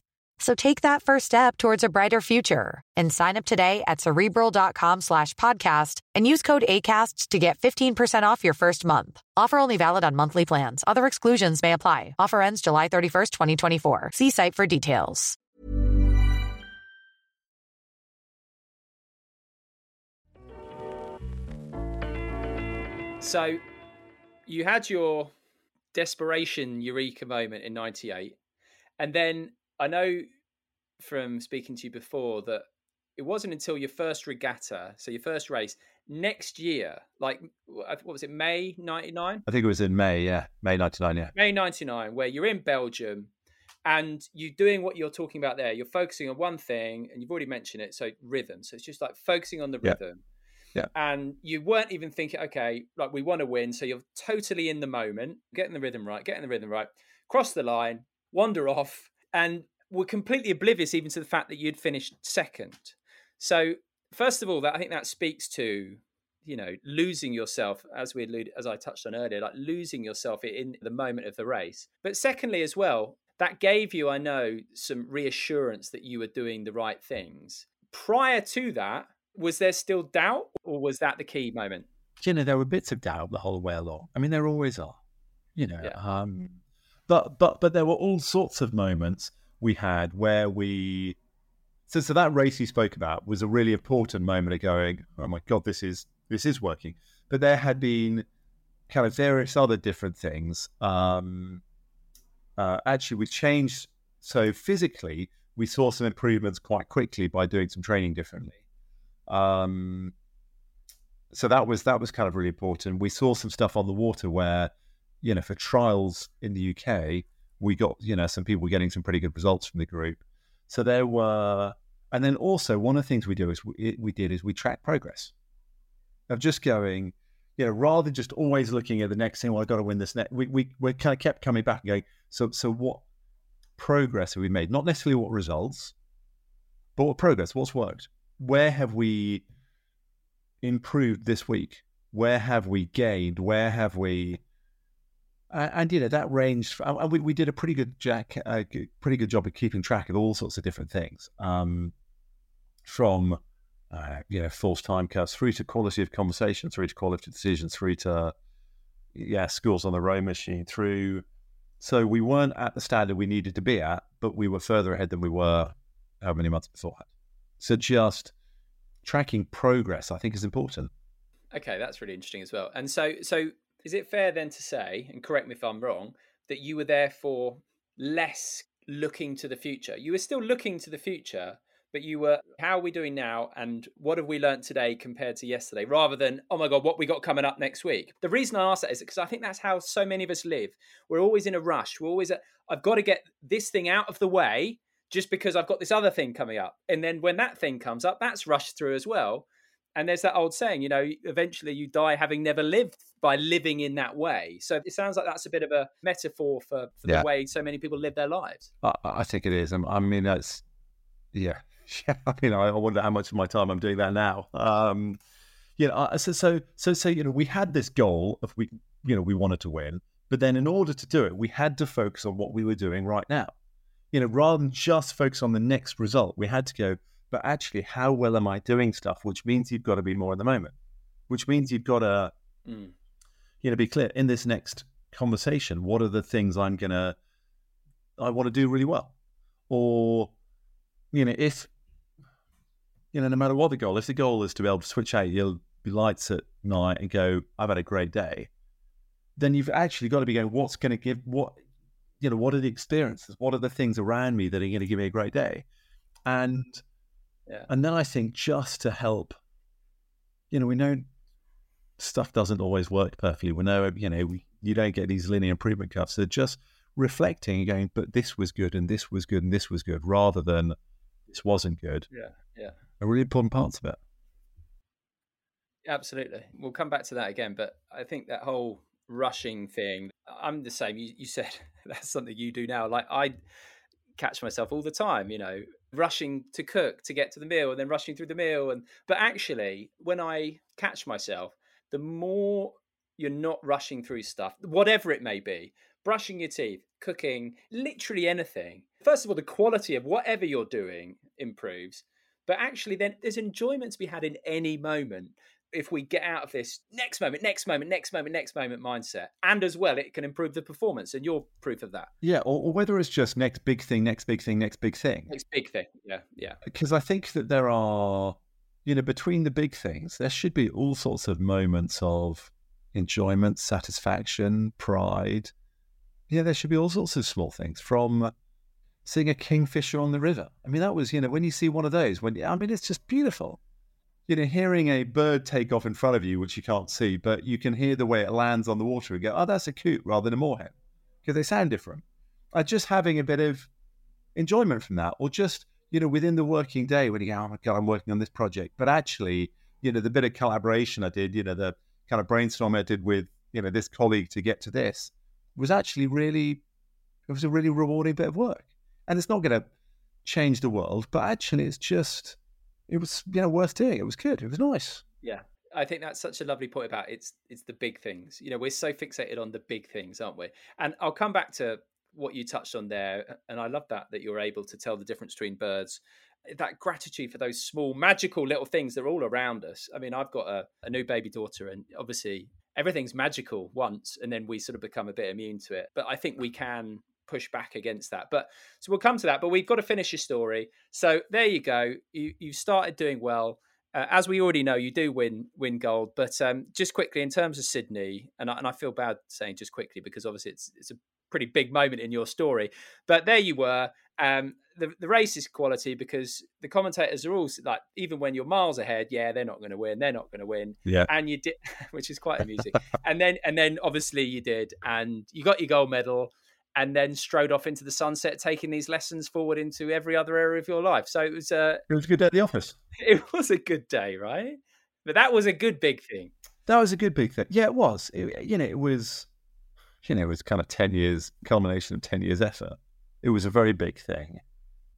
S5: So take that first step towards a brighter future and sign up today at cerebral.com slash podcast and use code ACasts to get 15% off your first month. Offer only valid on monthly plans. Other exclusions may apply. Offer ends July 31st, 2024. See site for details.
S1: So you had your desperation eureka moment in 98 and then i know from speaking to you before that it wasn't until your first regatta so your first race next year like what was it may 99
S2: I think it was in May, yeah, May '99, yeah.
S1: may 99 where you're in belgium and you're doing what you're talking about there you're focusing on one thing and you've already mentioned it so rhythm so it's just like focusing on the
S2: Yeah.
S1: rhythm
S2: Yeah.
S1: and you weren't even thinking okay like we want to win so you're totally in the moment getting the rhythm right getting the rhythm right cross the line wander off and were completely oblivious even to the fact that you'd finished second so first of all that i think that speaks to you know losing yourself as we alluded as i touched on earlier like losing yourself in the moment of the race but secondly as well that gave you i know some reassurance that you were doing the right things prior to that was there still doubt or was that the key moment
S2: you know, there were bits of doubt the whole way along. I mean, there always are, you know.
S1: Yeah.
S2: Um, but but but there were all sorts of moments we had where we. So so that race you spoke about was a really important moment of going, oh my god, this is this is working. But there had been kind of various other different things. Um, uh, actually, we changed. So physically, we saw some improvements quite quickly by doing some training differently. Um, so that was that was kind of really important. We saw some stuff on the water where, you know, for trials in the UK, we got you know some people were getting some pretty good results from the group. So there were, and then also one of the things we do is we, we did is we track progress of just going, you know, rather than just always looking at the next thing. Well, I got to win this next. We we we kind of kept coming back and going. So so what progress have we made? Not necessarily what results, but what progress? What's worked? Where have we improved this week? Where have we gained? Where have we? Uh, and you know that ranged. And and we, we did a pretty good jack, uh, pretty good job of keeping track of all sorts of different things, um, from uh, you know false time cuts through to quality of conversation, through to quality of decisions, through to yeah schools on the row machine, through. So we weren't at the standard we needed to be at, but we were further ahead than we were how many months beforehand. So just tracking progress, I think, is important.
S1: Okay, that's really interesting as well. And so, so is it fair then to say, and correct me if I'm wrong, that you were therefore less looking to the future? You were still looking to the future, but you were, how are we doing now, and what have we learned today compared to yesterday, rather than, oh my god, what we got coming up next week? The reason I ask that is because I think that's how so many of us live. We're always in a rush. We're always, at, I've got to get this thing out of the way just because I've got this other thing coming up. And then when that thing comes up, that's rushed through as well. And there's that old saying, you know, eventually you die having never lived by living in that way. So it sounds like that's a bit of a metaphor for, for
S2: Yeah.
S1: the way so many people live their lives.
S2: I, I think it is. I mean, that's yeah. [LAUGHS] Yeah, I mean, I wonder how much of my time I'm doing that now. Um, you know, so so so so you know, we had this goal of we you know we wanted to win, but then in order to do it, we had to focus on what we were doing right now. You know, rather than just focus on the next result, we had to go. But actually, how well am I doing stuff? Which means you've got to be more in the moment. Which means you've got to
S1: Mm.
S2: you know, be clear in this next conversation. What are the things I'm gonna, I want to do really well, or, you know, if, you know, no matter what the goal, if the goal is to be able to switch out your lights at night and go, I've had a great day, then you've actually got to be going, what's going to give what, you know, what are the experiences? What are the things around me that are going to give me a great day? And yeah. and then I think just to help, you know, we know stuff doesn't always work perfectly. We know, you know, we, you don't get these linear improvement curves. So just reflecting and going, but this was good and this was good and this was good, rather than this wasn't good.
S1: Yeah, yeah.
S2: Are really important parts of it.
S1: Absolutely. We'll come back to that again, but I think that whole rushing thing, I'm the same. You, you said [LAUGHS] that's something you do now. Like I catch myself all the time, you know, rushing to cook to get to the meal and then rushing through the meal and but actually when I catch myself, the more you're not rushing through stuff, whatever it may be, brushing your teeth, cooking, literally anything. First of all, the quality of whatever you're doing improves. But actually, then there's enjoyment to be had in any moment if we get out of this next moment, next moment, next moment, next moment mindset. And as well, it can improve the performance. And you're proof of that.
S2: Yeah. Or, or whether it's just next big thing, next big thing, next big thing.
S1: Next big thing. Yeah. Yeah.
S2: Because I think that there are, you know, between the big things, there should be all sorts of moments of enjoyment, satisfaction, pride. Yeah, there should be all sorts of small things from seeing a kingfisher on the river. I mean, that was, you know, when you see one of those, when I mean, it's just beautiful. You know, hearing a bird take off in front of you, which you can't see, but you can hear the way it lands on the water and go, oh, that's a coot rather than a moorhen, because they sound different. Uh, just having a bit of enjoyment from that, or just, you know, within the working day when you go, oh my God, I'm working on this project. But actually, you know, the bit of collaboration I did, you know, the kind of brainstorm I did with, you know, this colleague to get to this was actually really, it was a really rewarding bit of work. And it's not going to change the world, but actually it's just, it was, you know, worth doing. It was good. It was nice.
S1: Yeah. I think that's such a lovely point about it's it's the big things. You know, we're so fixated on the big things, aren't we? And I'll come back to what you touched on there, and I love that that you're able to tell the difference between birds that gratitude for those small magical little things that are all around us. I mean, I've got a, a new baby daughter, and obviously everything's magical once, and then we sort of become a bit immune to it. But I think we can push back against that. But so we'll come to that. But we've got to finish your story. So there you go. You you started doing well. Uh, as we already know, you do win win gold. But um, just quickly, in terms of Sydney, and I, and I feel bad saying just quickly because obviously it's it's a pretty big moment in your story. But there you were. Um, the, the race is quality because the commentators are all like, even when you're miles ahead, yeah, they're not going to win, they're not going to win,
S2: yeah,
S1: and you did, [LAUGHS] which is quite amusing. [LAUGHS] and then and then obviously you did, and you got your gold medal, and then strode off into the sunset, taking these lessons forward into every other area of your life. So it was a
S2: it was a good day at the office. [LAUGHS]
S1: It was a good day, right? But that was a good big thing.
S2: That was a good big thing. Yeah, it was. It, you know, it was. You know, it was kind of ten years culmination of ten years effort. It was a very big thing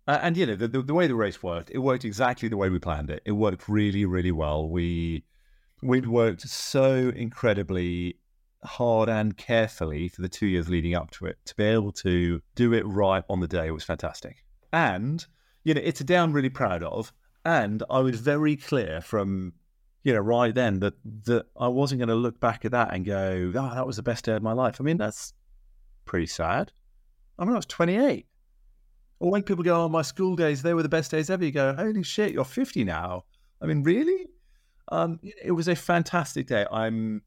S2: uh, and you know the, the, the, way the race worked, it worked exactly the way we planned it. It worked really, really well. We we'd worked so incredibly hard and carefully for the two years leading up to it to be able to do it right on the day was fantastic. And you know, it's a day I'm really proud of. And I was very clear from you know right then that that I wasn't going to look back at that and go, "Oh, that was the best day of my life." I mean, that's pretty sad. I mean, I was 28. Or when people go, "Oh, my school days, they were the best days ever," you go, "Holy shit, you're 50 now." I mean, really? Um, it was a fantastic day. I'm,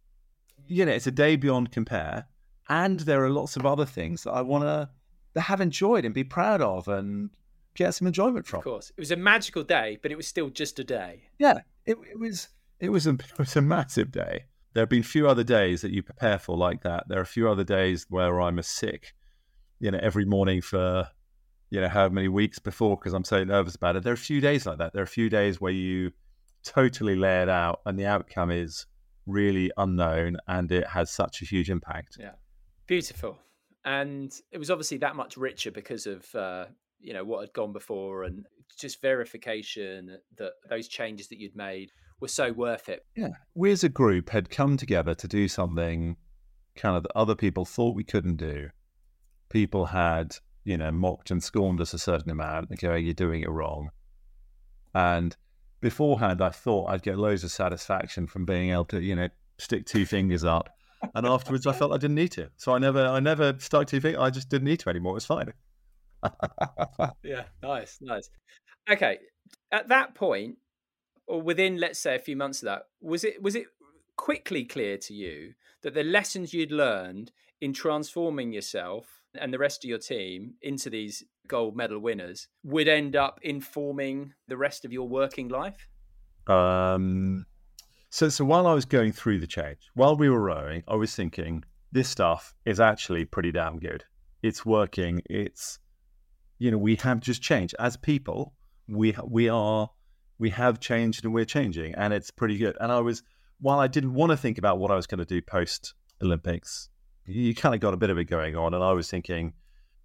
S2: you know, it's a day beyond compare, and there are lots of other things that I want to that have enjoyed and be proud of and get some enjoyment from.
S1: Of course, it was a magical day, but it was still just a day.
S2: Yeah, it, it was. It was a [LAUGHS] it was a massive day. There have been few other days that you prepare for like that. There are a few other days where I'm a sick, you know, every morning for you know, how many weeks before because I'm so nervous about it. There are a few days like that. There are a few days where you totally lay it out and the outcome is really unknown and it has such a huge impact.
S1: Yeah. Beautiful. And it was obviously that much richer because of, uh, you know, what had gone before and just verification that those changes that you'd made were so worth it.
S2: Yeah. We as a group had come together to do something kind of that other people thought we couldn't do. People had you know, mocked and scorned us a certain amount and going, you're doing it wrong. And beforehand, I thought I'd get loads of satisfaction from being able to, you know, stick two fingers up. And afterwards, I felt I didn't need to. So I never, I never stuck two fingers. I just didn't need to anymore. It was fine. [LAUGHS]
S1: yeah, nice, nice. Okay, at that point, or within, let's say, a few months of that, was it was it quickly clear to you that the lessons you'd learned in transforming yourself and the rest of your team into these gold medal winners would end up informing the rest of your working life?
S2: Um, so, so while I was going through the change, while we were rowing, I was thinking this stuff is actually pretty damn good. It's working. It's, you know, we have just changed as people. We we are we have changed and we're changing, and it's pretty good. And I was while I didn't want to think about what I was going to do post Olympics, you kind of got a bit of it going on, and I was thinking,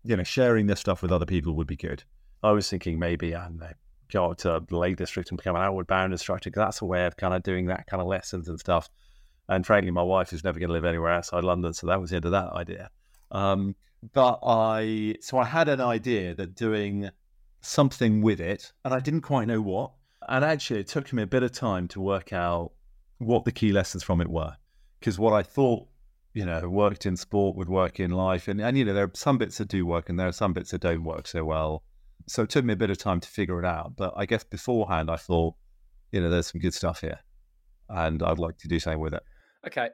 S2: you know, sharing this stuff with other people would be good. I was thinking maybe I know, go to the Lake District and become an outward bound instructor because that's a way of kind of doing that kind of lessons and stuff. And frankly, my wife is never going to live anywhere outside London, so that was the end of that idea. Um, but I, so I had an idea that doing something with it, and I didn't quite know what. And actually, it took me a bit of time to work out what the key lessons from it were. Because what I thought, you know, worked in sport would work in life. And, and, you know, there are some bits that do work and there are some bits that don't work so well. So it took me a bit of time to figure it out. But I guess beforehand, I thought, you know, there's some good stuff here. And I'd like to do something with it.
S1: Okay.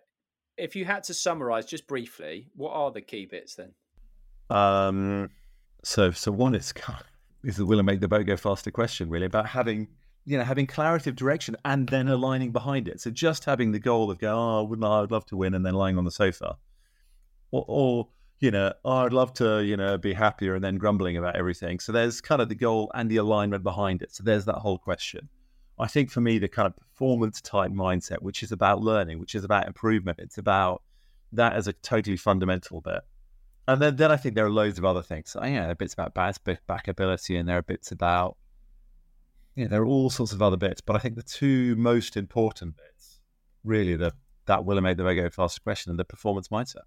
S1: If you had to summarize just briefly, what are the key bits then?
S2: Um, so, so one is, [LAUGHS] is the will it make the boat go faster question, really, about having you know, having clarity of direction and then aligning behind it. So just having the goal of go, oh, wouldn't I, I'd love to win, and then lying on the sofa, or, or you know, oh, I'd love to, you know, be happier, and then grumbling about everything. So there's kind of the goal and the alignment behind it. So there's that whole question. I think for me, the kind of performance type mindset, which is about learning, which is about improvement, it's about that as a totally fundamental bit. And then, then I think there are loads of other things. So, yeah, there are bits about back ability, and there are bits about you know, there are all sorts of other bits, but I think the two most important bits, really, the that will it make the boat go faster question and the performance mindset.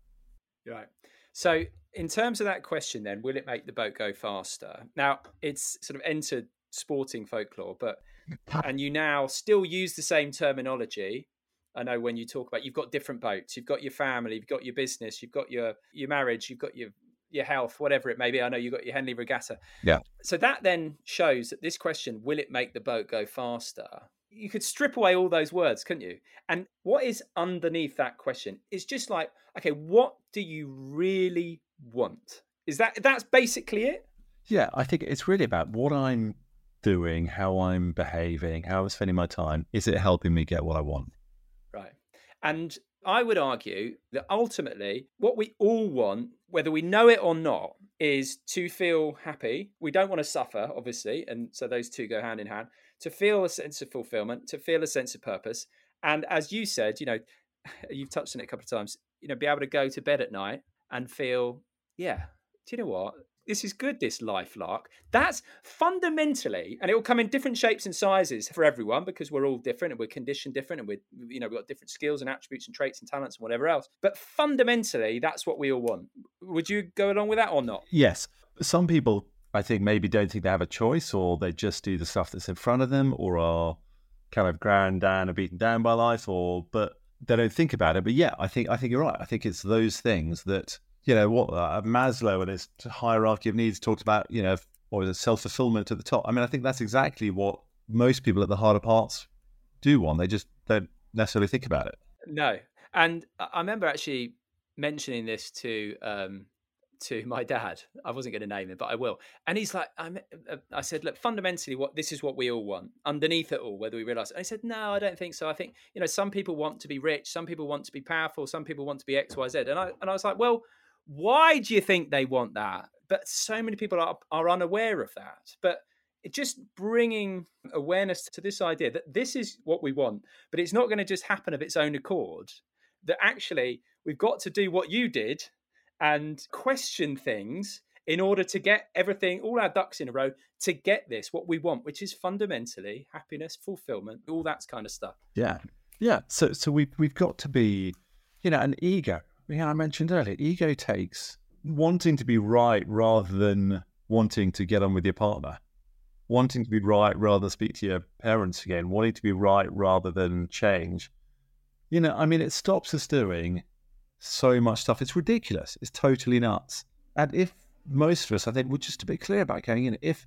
S1: Right. So, in terms of that question, then, will it make the boat go faster? Now, it's sort of entered sporting folklore, but [LAUGHS] and you now still use the same terminology. I know when you talk about you've got different boats, you've got your family, you've got your business, you've got your your marriage, you've got your your health, whatever it may be. I know you got your Henley Regatta.
S2: Yeah.
S1: So that then shows that this question, will it make the boat go faster? You could strip away all those words, couldn't you? And what is underneath that question is just like, okay, what do you really want? Is that that's basically it?
S2: Yeah, I think it's really about what I'm doing, how I'm behaving, how I'm spending my time. Is it helping me get what I want?
S1: Right. And I would argue that ultimately, what we all want, whether we know it or not, is to feel happy. We don't want to suffer, obviously. And so those two go hand in hand to feel a sense of fulfillment, to feel a sense of purpose. And as you said, you know, [SIGHS] you've touched on it a couple of times, you know, be able to go to bed at night and feel, yeah, do you know what? This is good, this life lark. That's fundamentally, and it will come in different shapes and sizes for everyone because we're all different and we're conditioned different and we're, you know, we've got different skills and attributes and traits and talents and whatever else. But fundamentally, that's what we all want. Would you go along with that or not?
S2: Yes. Some people, I think, maybe don't think they have a choice or they just do the stuff that's in front of them or are kind of ground down and beaten down by life or, but they don't think about it. But yeah, I think, I think you're right. I think it's those things that you know what uh, Maslow and his hierarchy of needs talked about, you know, or the self fulfillment at the top. I mean, I think that's exactly what most people at the of parts do want. They just don't necessarily think about it.
S1: No, and I remember actually mentioning this to um, to [LAUGHS] my dad. I wasn't going to name him, but I will. And he's like, I'm, uh, I said, look, fundamentally, what this is what we all want underneath it all, whether we realize. And he said, no, I don't think so. I think you know, some people want to be rich, some people want to be powerful, some people want to be X, Y, Z. And I and I was like, well why do you think they want that? But so many people are, are unaware of that. But just bringing awareness to this idea that this is what we want, but it's not going to just happen of its own accord. That actually we've got to do what you did and question things in order to get everything, all our ducks in a row, to get this, what we want, which is fundamentally happiness, fulfillment, all that kind of stuff.
S2: Yeah. Yeah. So so we've we've got to be, you know, an ego yeah, I mentioned earlier, ego takes wanting to be right rather than wanting to get on with your partner, wanting to be right rather than speak to your parents again, wanting to be right rather than change. You know, I mean, it stops us doing so much stuff. It's ridiculous. It's totally nuts. And if most of us, I think, we're just a bit clear about going in, if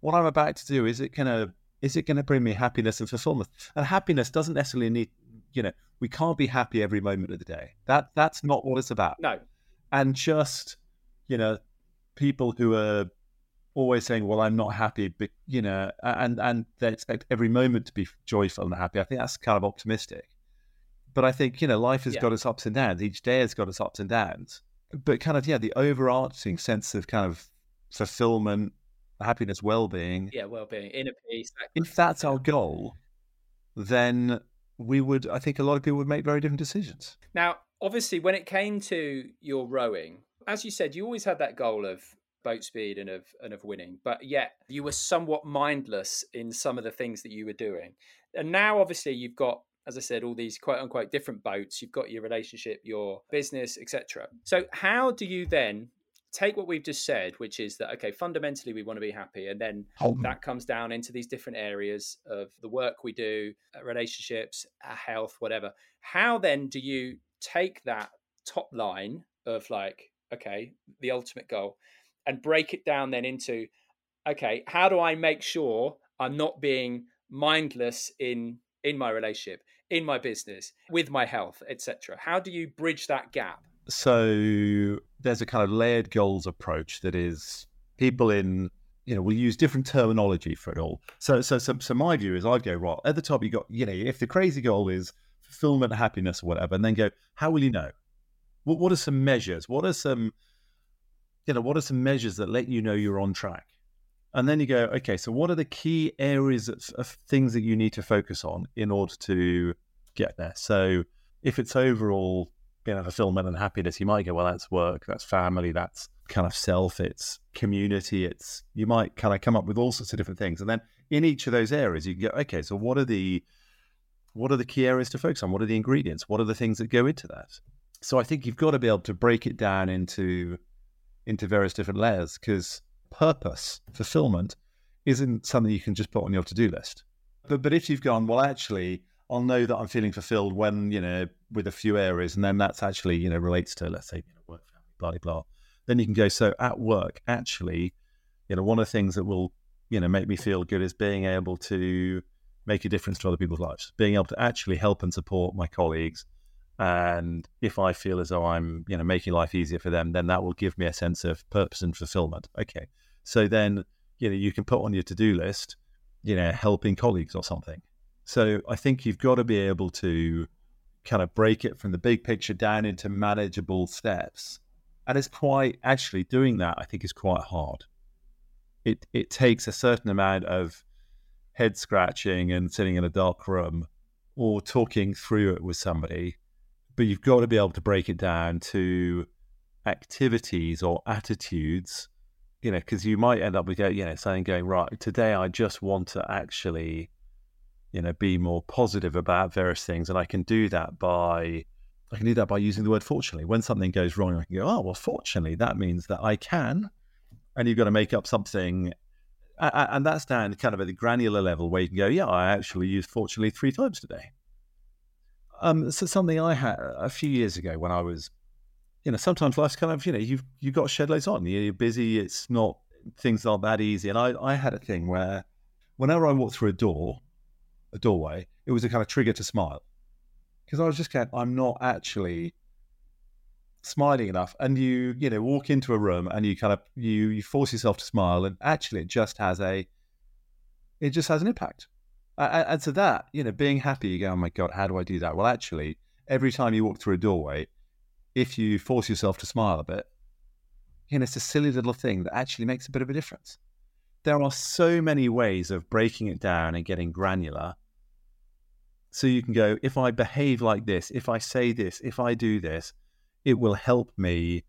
S2: what I'm about to do is it gonna is it gonna bring me happiness and fulfillment? And happiness doesn't necessarily need you know, we can't be happy every moment of the day. That that's not what it's about.
S1: No.
S2: And just, you know, people who are always saying, "Well, I'm not happy," but you know, and and they expect every moment to be joyful and happy. I think that's kind of optimistic. But I think you know, life has yeah. got its ups and downs. Each day has got its ups and downs. But kind of yeah, the overarching sense of kind of fulfillment, happiness, well-being.
S1: Yeah, well-being, inner peace.
S2: That if that's our goal, then we would. I think a lot of people would make very different decisions.
S1: Now, obviously, when it came to your rowing, as you said, you always had that goal of boat speed and of and of winning, but yet you were somewhat mindless in some of the things that you were doing. And now, obviously, you've got as I said, all these quote unquote different boats. You've got your relationship, your business, etc. So, how do you then take what we've just said, which is that okay, fundamentally we want to be happy, and then that comes down into these different areas of the work we do, uh, relationships, uh, health, whatever. How then do you take that top line of like okay, the ultimate goal, and break it down then into okay, how do I make sure I'm not being mindless in in my relationship, in my business, with my health, etc. How do you bridge that gap?
S2: So there's a kind of layered goals approach that is people in you know, we'll use different terminology for it all. So, so, so, so my view is I'd go, right, at the top, you got, you know, if the crazy goal is fulfillment, happiness, or whatever, and then go, how will you know? What, what are some measures? What are some, you know, what are some measures that let you know you're on track? And then you go, okay, so what are the key areas of, of things that you need to focus on in order to get there? So if it's overall you know, fulfillment and happiness, you might go, well, that's work, that's family, that's kind of self, it's community, it's you might kind of come up with all sorts of different things. And then in each of those areas, you can go, okay, so what are the what are the key areas to focus on? What are the ingredients? What are the things that go into that? So I think you've got to be able to break it down into into various different layers because purpose, fulfillment, isn't something you can just put on your to-do list. But but if you've gone, well, actually, I'll know that I'm feeling fulfilled when, you know, with a few areas, and then that's actually, you know, relates to, let's say, you know, work, family, blah, blah, blah. Then you can go, so at work, actually, you know, one of the things that will, you know, make me feel good is being able to make a difference to other people's lives, being able to actually help and support my colleagues. And if I feel as though I'm, you know, making life easier for them, then that will give me a sense of purpose and fulfillment. Okay. So then, you know, you can put on your to-do list, you know, helping colleagues or something so I think you've got to be able to kind of break it from the big picture down into manageable steps. And it's quite actually doing that, I think, is quite hard. It it takes a certain amount of head scratching and sitting in a dark room or talking through it with somebody. But you've got to be able to break it down to activities or attitudes, you know, because you might end up with, you know, saying, going, right, today I just want to actually you know, be more positive about various things. And I can do that by I can do that by using the word fortunately. When something goes wrong, I can go, oh well, fortunately, that means that I can. And you've got to make up something, and that's down kind of at the granular level where you can go, yeah, I actually used fortunately three times today. Um, so something I had a few years ago when I was, you know, sometimes life's kind of, you know, you've you've got shed loads on. You're busy. It's not things aren't that easy. And I I had a thing where whenever I walked through a door, a doorway, it was a kind of trigger to smile because I was just going, I'm not actually smiling enough. And you, you know, walk into a room and you kind of you you force yourself to smile, and actually, it just has a it just has an impact. And to that, you know, being happy, you go, oh my god, how do I do that? Well, actually, every time you walk through a doorway, if you force yourself to smile a bit, you know, it's a silly little thing that actually makes a bit of a difference there are so many ways of breaking it down and getting granular. So you can go, if I behave like this, if I say this, if I do this, it will help me,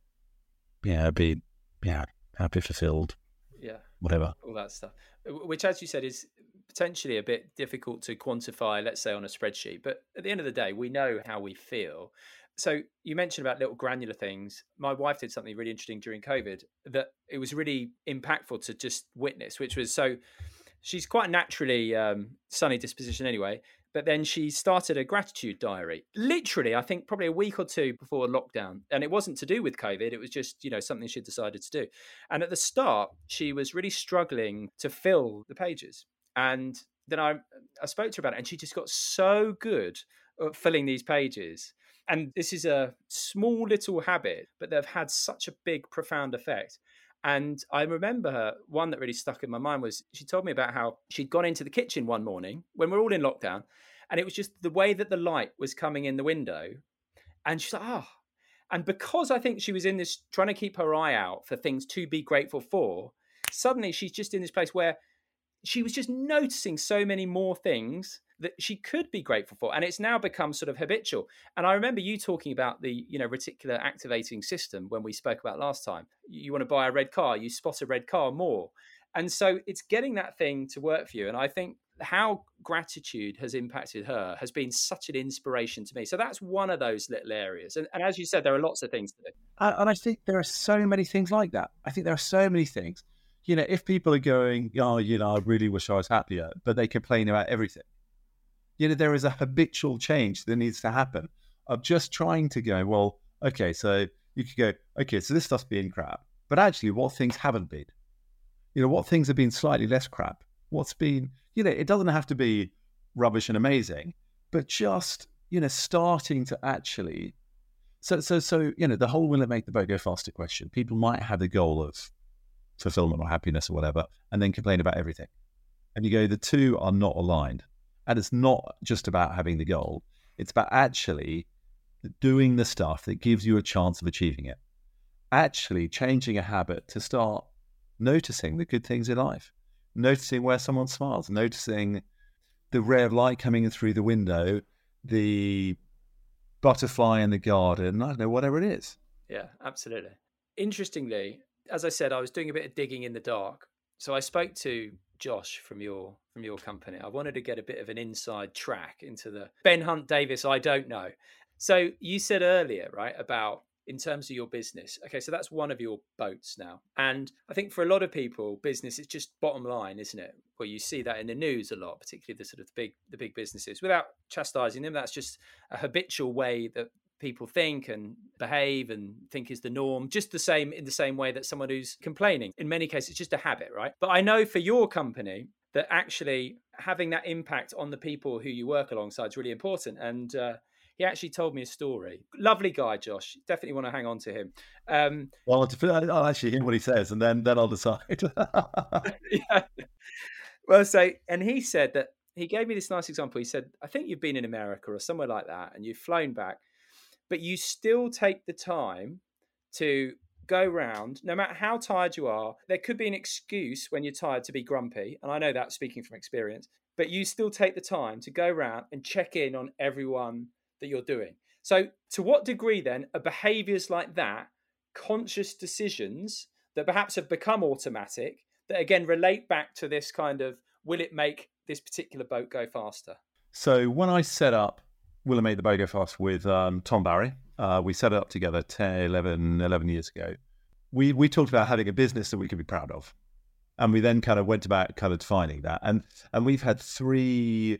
S2: yeah, be, yeah, happy, fulfilled,
S1: yeah,
S2: whatever,
S1: all that stuff. Uh, which, as you said, is potentially a bit difficult to quantify, let's say on a spreadsheet. But at the end of the day, we know how we feel. So you mentioned about little granular things. My wife did something really interesting during COVID that it was really impactful to just witness, which was so she's quite naturally um, sunny disposition anyway. But then she started a gratitude diary. Literally, I think probably a week or two before lockdown, and it wasn't to do with COVID. It was just you know something she decided to do. And at the start, she was really struggling to fill the pages. And then I I spoke to her about it, and she just got so good at filling these pages And this is a small little habit, but they've had such a big, profound effect. And I remember her, one that really stuck in my mind was she told me about how she'd gone into the kitchen one morning when we're all in lockdown, and it was just the way that the light was coming in the window. And she's like, oh. And because I think she was in this trying to keep her eye out for things to be grateful for, suddenly she's just in this place where she was just noticing so many more things that she could be grateful for and it's now become sort of habitual. And i remember you talking about the you know reticular activating system when we spoke about last time. You want to buy a red car you spot a red car more. And so it's getting that thing to work for you and i think how gratitude has impacted her has been such an inspiration to me. So that's one of those little areas. And, and as you said there are lots of things to do.
S2: And i think there are so many things like that. I think there are so many things. You know, if people are going, oh, you know, I really wish I was happier, but they complain about everything, you know, there is a habitual change that needs to happen of just trying to go, well, okay, so you could go, okay, so this stuff's being crap, but actually, what things haven't been? You know, what things have been slightly less crap? What's been, you know, it doesn't have to be rubbish and amazing, but just, you know, starting to actually so, so, so, you know, the whole will it make the boat go faster question. People might have the goal of fulfillment or happiness or whatever, and then complain about everything. And you go, the two are not aligned. And it's not just about having the goal, it's about actually doing the stuff that gives you a chance of achieving it. Actually changing a habit to start noticing the good things in life, noticing where someone smiles, noticing the ray of light coming in through the window, the butterfly in the garden, I don't know, whatever it is.
S1: Yeah, absolutely. Interestingly, as I said, I was doing a bit of digging in the dark. So I spoke to Josh from your from your company. I wanted to get a bit of an inside track into the Ben Hunt Davis. I don't know. So you said earlier, right, about in terms of your business. Okay, so that's one of your boats now. And I think for a lot of people, business is just bottom line, isn't it? Well, you see that in the news a lot, particularly the sort of big the big businesses. Without chastising them, that's just a habitual way that people think and behave and think is the norm just the same in the same way that someone who's complaining in many cases it's just a habit right but i know for your company that actually having that impact on the people who you work alongside is really important and uh, he actually told me a story. Lovely guy, Josh. Definitely want to hang on to him. Um,
S2: well, I'll actually hear what he says, and then then I'll decide. [LAUGHS]
S1: yeah. Well, so and he said that he gave me this nice example. He said, "I think you've been in America or somewhere like that, and you've flown back, but you still take the time to go round, no matter how tired you are. There could be an excuse when you're tired to be grumpy, and I know that speaking from experience, but you still take the time to go round and check in on everyone that you're doing. So, to what degree then are behaviors like that conscious decisions that perhaps have become automatic that again relate back to this kind of will it make this particular boat go faster?
S2: So, when I set up Will Make the Boat Go Fast with um, Tom Barry. Uh, we set it up together 10, 11, 11 years ago. We, we talked about having a business that we could be proud of. And we then kind of went about kind of defining that. And, and we've had three,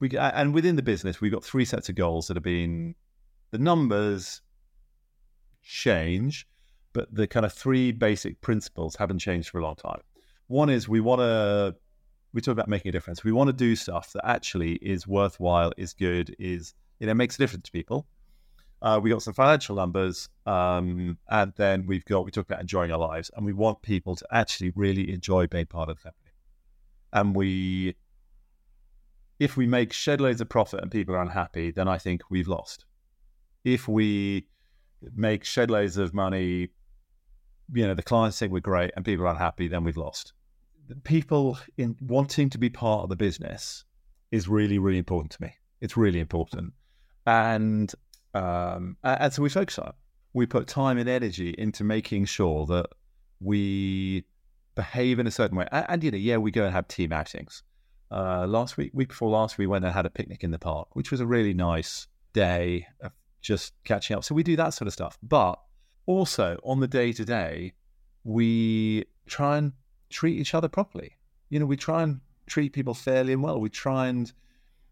S2: we, and within the business, we've got three sets of goals that have been the numbers change, but the kind of three basic principles haven't changed for a long time. One is we want to we talk about making a difference. We want to do stuff that actually is worthwhile, is good, is you know makes a difference to people. Uh, we got some financial numbers, um, and then we've got we talk about enjoying our lives, and we want people to actually really enjoy being part of the company. And we, if we make shed loads of profit and people are unhappy, then I think we've lost. If we make shed loads of money, you know, the clients think we're great and people are unhappy, then we've lost people in wanting to be part of the business is really, really important to me. It's really important, and um, and so we focus on it. We put time and energy into making sure that we behave in a certain way. And, and you know, yeah, we go and have team outings. Uh, last week, week before last, we went and had a picnic in the park, which was a really nice day of just catching up. So we do that sort of stuff. But also on the day to day, we try and treat each other properly. You know, we try and treat people fairly and well. We try and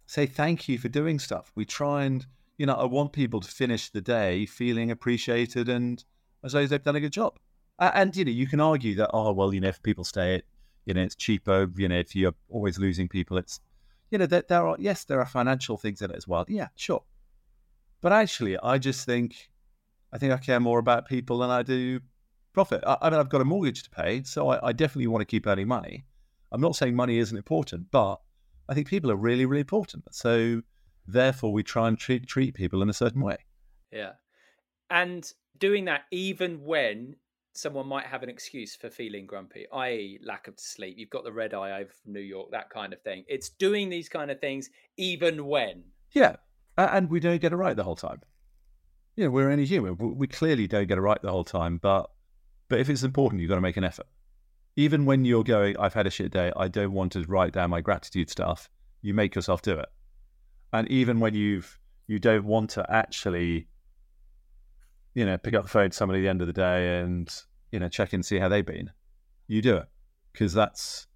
S2: say thank you for doing stuff. We try and, you know, I want people to finish the day feeling appreciated and as though they've done a good job. And, you know, you can argue that, oh, well, you know, if people stay it, you know, it's cheaper. You know, if you're always losing people, it's, you know, there, there are, yes, there are financial things in it as well. Yeah, sure. But actually, I just think, I think I care more about people than I do profit. I, I mean, I've got a mortgage to pay, so I, I definitely want to keep earning money. I'm not saying money isn't important, but I think people are really, really important. So therefore, we try and treat treat people in a certain way.
S1: Yeah, and doing that even when someone might have an excuse for feeling grumpy, i.e., lack of sleep. You've got the red eye over from New York, that kind of thing. It's doing these kind of things even when.
S2: Yeah, and we don't get it right the whole time. You know, we're only human. We clearly don't get it right the whole time, but but if it's important, you've got to make an effort. Even when you're going, I've had a shit day, I don't want to write down my gratitude stuff. You make yourself do it. And even when you've you don't want to actually you know, pick up the phone to somebody at the end of the day and, you know, check in, see how they've been. You do it because that's,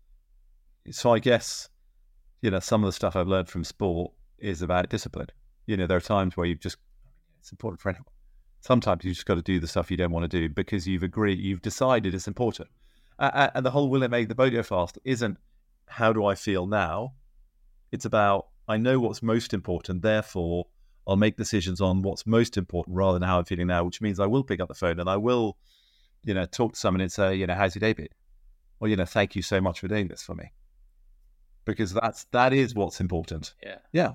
S2: so I guess, you know, some of the stuff I've learned from sport is about discipline. You know, there are times where you've just, it's important for anyone. Sometimes you just got to do the stuff you don't want to do because you've agreed, you've decided it's important. Uh, and the whole will it make the boat go fast isn't how do I feel now? It's about, I know what's most important, therefore, I'll make decisions on what's most important rather than how I'm feeling now, which means I will pick up the phone and I will, you know, talk to someone and say, you know, how's your day been? Or, you know, thank you so much for doing this for me. Because that's that is what's important.
S1: Yeah.
S2: Yeah.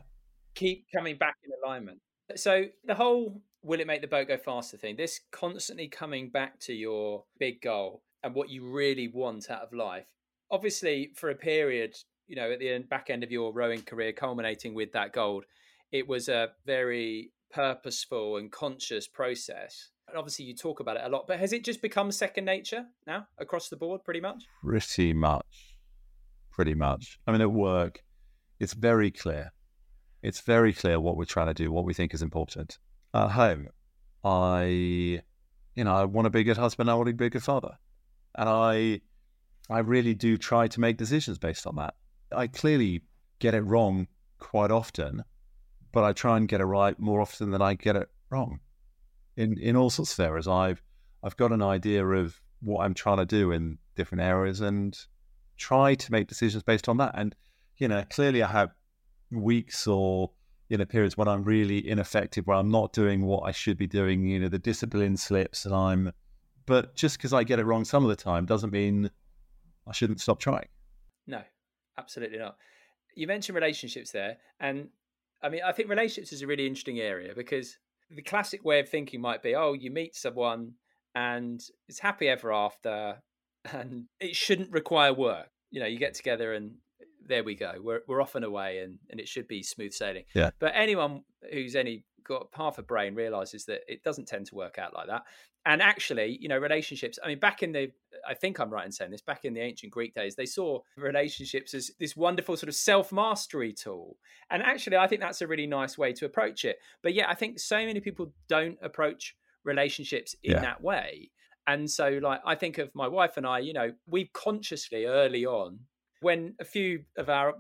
S1: Keep coming back in alignment. So the whole will it make the boat go faster thing, this constantly coming back to your big goal and what you really want out of life. Obviously, for a period, you know, at the end, back end of your rowing career, culminating with that gold, it was a very purposeful and conscious process. And obviously, you talk about it a lot, but has it just become second nature now across the board, pretty much?
S2: Pretty much. Pretty much. I mean, at work, it's very clear. It's very clear what we're trying to do, what we think is important. Uh, At home, I, you know, I want to be a good husband. I want to be a good father, and I, I really do try to make decisions based on that. I clearly get it wrong quite often, but I try and get it right more often than I get it wrong. In in all sorts of areas, I've I've got an idea of what I'm trying to do in different areas and try to make decisions based on that. And you know, clearly, I have weeks or you know periods when I'm really ineffective, where I'm not doing what I should be doing. You know, the discipline slips, and I'm. But just because I get it wrong some of the time doesn't mean I shouldn't stop trying.
S1: No, absolutely not. You mentioned relationships there, and I mean, I think relationships is a really interesting area because the classic way of thinking might be, oh, you meet someone and it's happy ever after, [LAUGHS] and it shouldn't require work. You know, you get together and there we go. We're we're off and away, and and it should be smooth sailing.
S2: Yeah.
S1: But anyone who's any got half a brain realizes that it doesn't tend to work out like that. And actually, you know, relationships. I mean, back in the, I think I'm right in saying this. Back in the ancient Greek days, they saw relationships as this wonderful sort of self mastery tool. And actually, I think that's a really nice way to approach it. But yeah, I think so many people don't approach relationships in
S2: Yeah.
S1: that way. And so, like, I think of my wife and I, you know, we consciously early on, when a few of our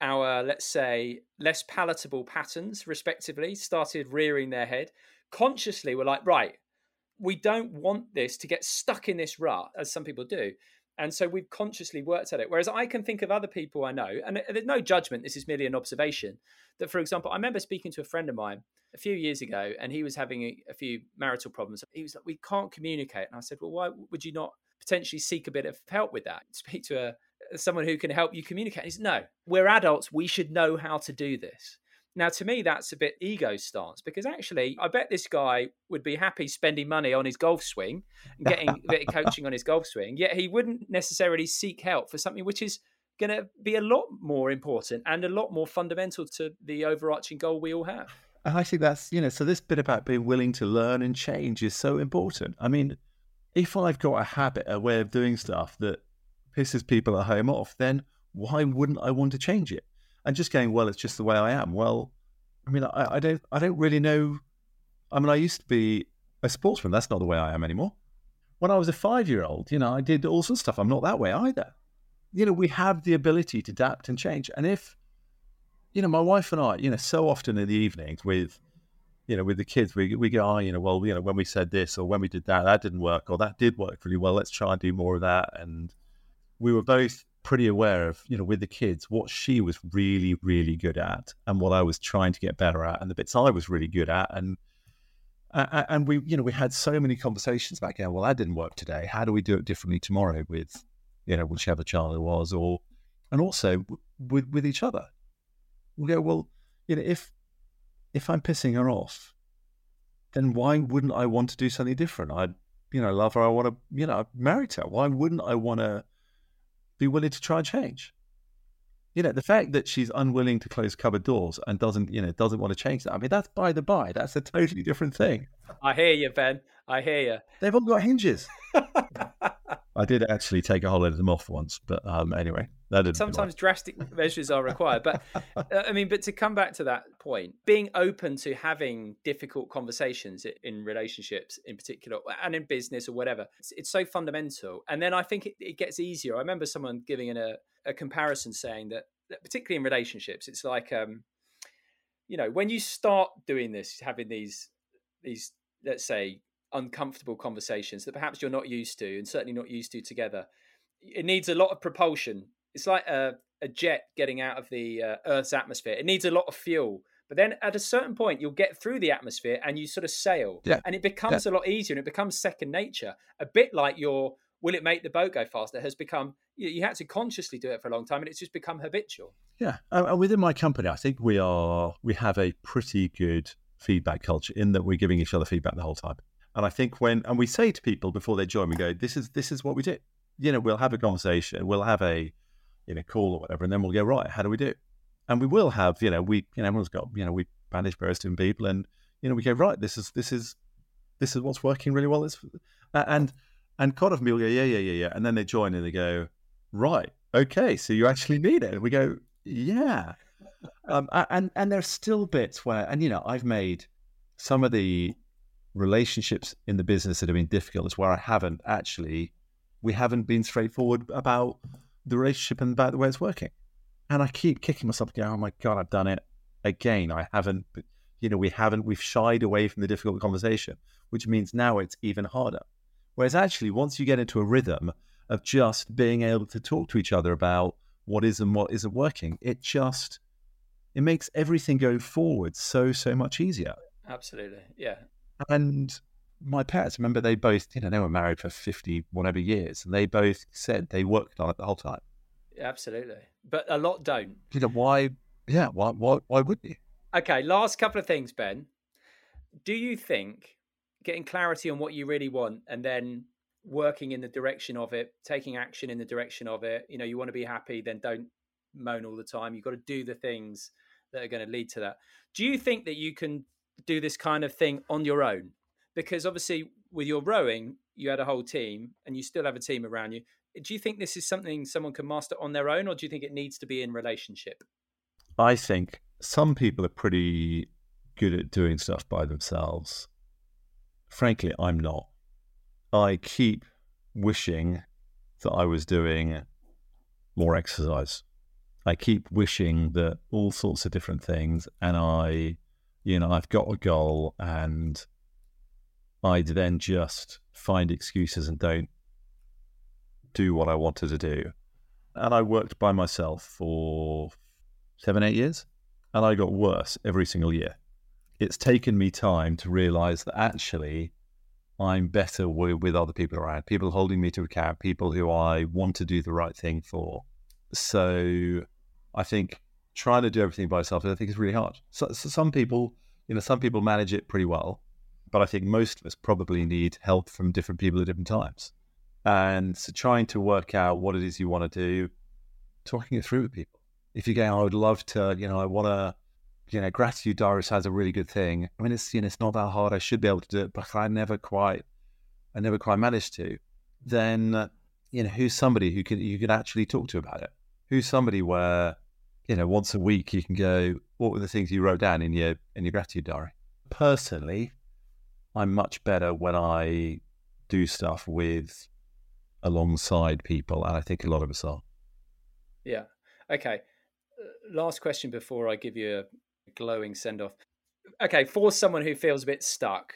S1: our let's say less palatable patterns respectively started rearing their head consciously we're like right we don't want this to get stuck in this rut as some people do. And so we've consciously worked at it. Whereas i can think of other people i know and there's no judgment this is merely an observation that for example i remember speaking to a friend of mine a few years ago and he was having a, a few marital problems. He was like we can't communicate. And i said well why would you not potentially seek a bit of help with that? [LAUGHS] Speak to a someone who can help you communicate. He said, no, we're adults. We should know how to do this. Now, to me, that's a bit ego stance because actually, I bet this guy would be happy spending money on his golf swing and getting a bit of coaching on his golf swing, yet he wouldn't necessarily seek help for something which is going to be a lot more important and a lot more fundamental to the overarching goal we all have.
S2: And I think that's, you know, so this bit about being willing to learn and change is so important. I mean, if I've got a habit, a way of doing stuff that pisses people at home off, then why wouldn't I want to change it? And just going, well, it's just the way I am. Well, I mean, I, I don't, I don't really know. I mean, I used to be a sportsman. That's not the way I am anymore. When I was a five-year-old, you know, I did all sorts of stuff. I'm not that way either. You know, we have the ability to adapt and change. And if, you know, my wife and I, you know, so often in the evenings with, you know, with the kids, we we go, oh, you know, well, you know, when we said this or when we did that, that didn't work, or that did work really well. Let's try and do more of that. And we were both pretty aware of, you know, with the kids, what she was really, really good at and what I was trying to get better at and the bits I was really good at. And, and we, you know, we had so many conversations back then. well, that didn't work today. How do we do it differently tomorrow with, you know, whichever child it was, or, and also with, with each other. We go, well, you know, if, if I'm pissing her off, then why wouldn't I want to do something different? I, you know, love her. I want to, you know, marry her. Why wouldn't I want to be willing to try and change? You know, the fact that she's unwilling to close cupboard doors and doesn't, you know, doesn't want to change that. I mean, that's by the by. That's a totally different thing.
S1: I hear you, Ben. I hear you.
S2: They've all got hinges. [LAUGHS] I did actually take a whole lot of them off once, but um, anyway.
S1: Sometimes drastic [LAUGHS] measures are required, but uh, I mean, but to come back to that point, being open to having difficult conversations in relationships, in particular, and in business or whatever, it's, it's so fundamental. And then I think it, it gets easier. I remember someone giving in a, a comparison saying that, that, particularly in relationships, it's like, um, you know, when you start doing this, having these these let's say uncomfortable conversations that perhaps you're not used to and certainly not used to together. It needs a lot of propulsion. It's like a, a jet getting out of the uh, Earth's atmosphere. It needs a lot of fuel. But then at a certain point, you'll get through the atmosphere and you sort of sail.
S2: Yeah.
S1: And it becomes
S2: yeah.
S1: a lot easier and it becomes second nature. A bit like your will it make the boat go faster has become, you, you had to consciously do it for a long time and it's just become habitual.
S2: Yeah. And within my company, I think we are, we have a pretty good feedback culture in that we're giving each other feedback the whole time. And I think when and we say to people before they join, we go, "This is this is what we do." You know, we'll have a conversation, we'll have a you a call or whatever, and then we'll go right. How do we do? And we will have you know we you know everyone's got you know we manage various different people, and you know we go right. This is this is this is what's working really well. It's, and and often people go, yeah, yeah, yeah, yeah, and then they join and they go, right, okay, so you actually need it. And we go, yeah. Um, and and are still bits where, and you know, I've made some of the relationships in the business that have been difficult is where I haven't actually, we haven't been straightforward about the relationship and about the way it's working. And I keep kicking myself going, oh my God, I've done it again. I haven't, you know, we haven't, we've shied away from the difficult conversation, which means now it's even harder. Whereas actually, once you get into a rhythm of just being able to talk to each other about what is and what isn't working, it just, it makes everything go forward so, so much easier.
S1: Absolutely. Yeah.
S2: And my parents, remember, they both, you know, they were married for 50 whatever years, and they both said they worked on it the whole time.
S1: Absolutely. But a lot don't.
S2: You know, why? Yeah, why, why, why wouldn't you?
S1: Okay, last couple of things, Ben. Do you think getting clarity on what you really want and then working in the direction of it, taking action in the direction of it, you know, you want to be happy, then don't moan all the time. You've got to do the things that are going to lead to that. Do you think that you can do this kind of thing on your own? Because obviously, with your rowing, you had a whole team and you still have a team around you. Do you think this is something someone can master on their own, or do you think it needs to be in relationship?
S2: I think some people are pretty good at doing stuff by themselves. Frankly, I'm not. I keep wishing that I was doing more exercise. I keep wishing that all sorts of different things, and I you know, I've got a goal and I then just find excuses and don't do what I wanted to do. And I worked by myself for seven, eight years, and I got worse every single year. It's taken me time to realize that actually I'm better with, with other people around, people holding me to account, people who I want to do the right thing for. So I think trying to do everything by yourself, I think is really hard. So, so, some people, you know, some people manage it pretty well, but I think most of us probably need help from different people at different times. And so trying to work out what it is you want to do, talking it through with people. If you're going, I would love to, you know, I want to, you know, gratitude diaries has a really good thing. I mean, it's, you know, it's not that hard. I should be able to do it, but I never quite, I never quite managed to. Then, you know, who's somebody who can, you can actually talk to about it? Who's somebody where, you know, once a week you can go, what were the things you wrote down in your in your gratitude diary? Personally, I'm much better when I do stuff with alongside people, and I think a lot of us are.
S1: Yeah. Okay. Uh, last question before I give you a glowing send off. Okay, for someone who feels a bit stuck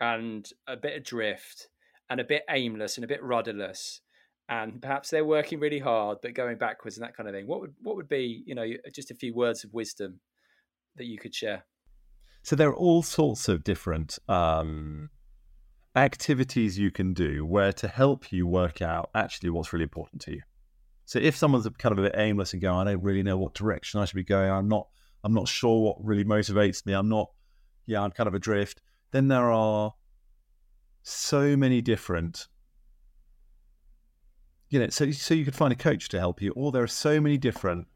S1: and a bit adrift and a bit aimless and a bit rudderless, and perhaps they're working really hard but going backwards and that kind of thing. What would what would be you know just a few words of wisdom that you could share?
S2: So there are all sorts of different um, activities you can do where to help you work out actually what's really important to you. So if someone's kind of a bit aimless and going, I don't really know what direction I should be going, I'm not, I'm not sure what really motivates me. I'm not, yeah, I'm kind of adrift. Then there are so many different, you know, so so you could find a coach to help you, or there are so many different.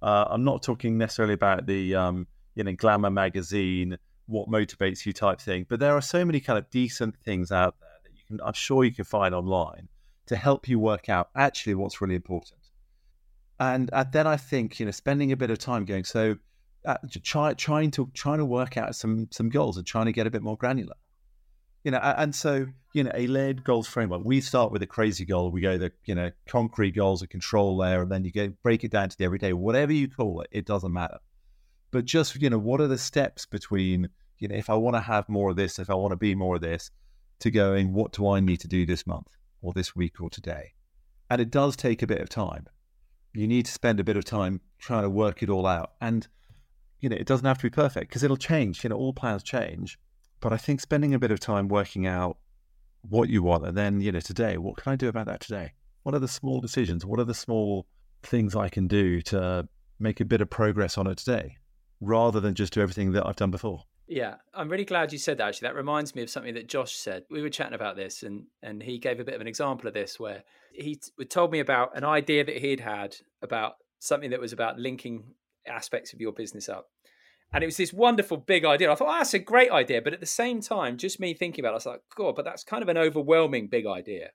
S2: Uh, I'm not talking necessarily about the um, you know glamour magazine what motivates you type thing. But there are so many kind of decent things out there that you can i'm sure you can find online to help you work out actually what's really important. And, and then i think you know spending a bit of time going so uh, try, trying to trying to work out some some goals and trying to get a bit more granular. You know and so you know a layered goals framework. We start with a crazy goal. We go the you know concrete goals a control layer and then you go break it down to the everyday whatever you call it it doesn't matter but just you know what are the steps between you know if i want to have more of this if i want to be more of this to going what do i need to do this month or this week or today? And it does take a bit of time. You need to spend a bit of time trying to work it all out. And you know it doesn't have to be perfect because it'll change you know all plans change. But i think spending a bit of time working out what you want and then you know today what can i do about that today? What are the small decisions? What are the small things i can do to make a bit of progress on it today rather than just do everything that I've done before.
S1: Yeah, I'm really glad you said that. Actually, that reminds me of something that Josh said. We were chatting about this, and and he gave a bit of an example of this, where he told me about an idea that he'd had about something that was about linking aspects of your business up, and it was this wonderful big idea. I thought, oh, that's a great idea, but at the same time, just me thinking about, it, I was like, God, but that's kind of an overwhelming big idea.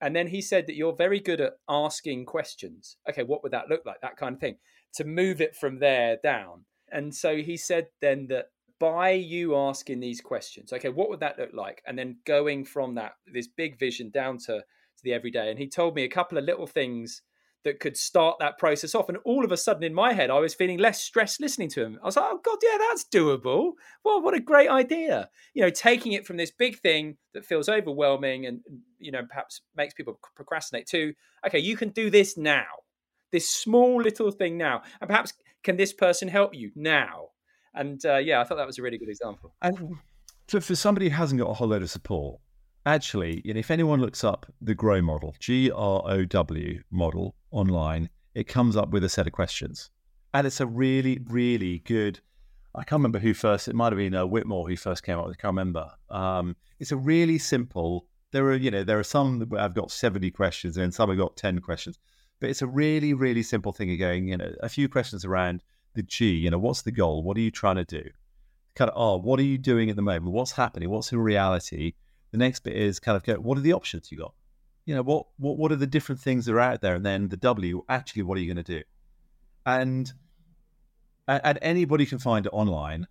S1: And then he said that you're very good at asking questions. Okay, what would that look like? That kind of thing. To move it from there down. And so he said then that by you asking these questions, okay, what would that look like? And then going from that, this big vision down to, to the everyday. And he told me a couple of little things that could start that process off. And all of a sudden in my head, I was feeling less stressed listening to him. I was like, oh God, yeah, that's doable. Well, what a great idea. You know, taking it from this big thing that feels overwhelming and, you know, perhaps makes people procrastinate to, okay, you can do this now. This small little thing now. And perhaps can this person help you now? And uh, yeah, I thought that was a really good example.
S2: And for, for somebody who hasn't got a whole load of support, actually, you know, if anyone looks up the Grow model, G R O W model online, it comes up with a set of questions. And it's a really, really good. I can't remember who first. It might have been uh, Whitmore who first came up with. I can't remember. Um, it's a really simple. There are, you know, there are some that have got seventy questions and some I've got ten questions. But it's a really, really simple thing of going, you know, a few questions around the G, you know, what's the goal? What are you trying to do? Kind of, oh, what are you doing at the moment? What's happening? What's in reality? The next bit is kind of go, what are the options you got? You know, what what what are the different things that are out there? And then the W, actually, what are you going to do? And and anybody can find it online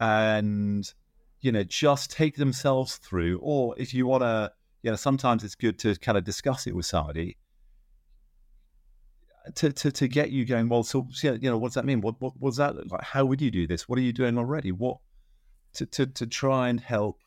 S2: and you know just take themselves through or if you want to you know sometimes it's good to kind of discuss it with somebody to, to, to get you going, well, so, you know, what does that mean? What, what, what does that look like? How would you do this? What are you doing already? What, to, to, to try and help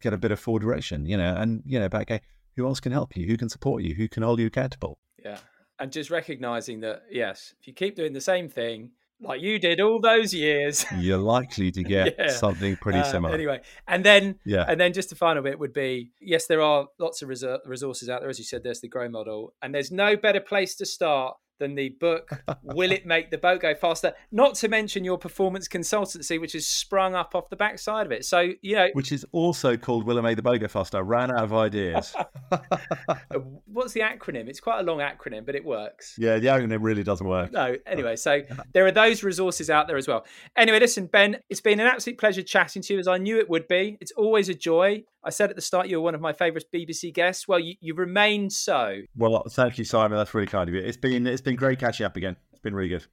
S2: get a bit of forward direction, you know, and, you know, about, okay, who else can help you? Who can support you? Who can hold you accountable?
S1: Yeah. And just recognizing that, yes, if you keep doing the same thing, like you did all those years, [LAUGHS]
S2: you're likely to get [LAUGHS] yeah. something pretty uh, similar.
S1: Anyway, and then yeah, and then just the final bit would be yes, there are lots of resources out there, as you said. There's the Grow model, and there's no better place to start than the book Will It Make the Boat Go Faster? Not to mention your performance consultancy, which has sprung up off the backside of it. So, you know.
S2: Which is also called Will It Make the Boat Go Faster? I ran out of ideas. [LAUGHS]
S1: What's the acronym? It's quite a long acronym, but it works.
S2: Yeah, the acronym really doesn't work.
S1: No, anyway, so there are those resources out there as well. Anyway, listen, Ben, it's been an absolute pleasure chatting to you as I knew it would be. It's always a joy. I said at the start you were one of my favourite BBC guests. Well, you, you remain so.
S2: Well, thank you, Simon. That's really kind of you. It's been it's been great catching up again. It's been really good.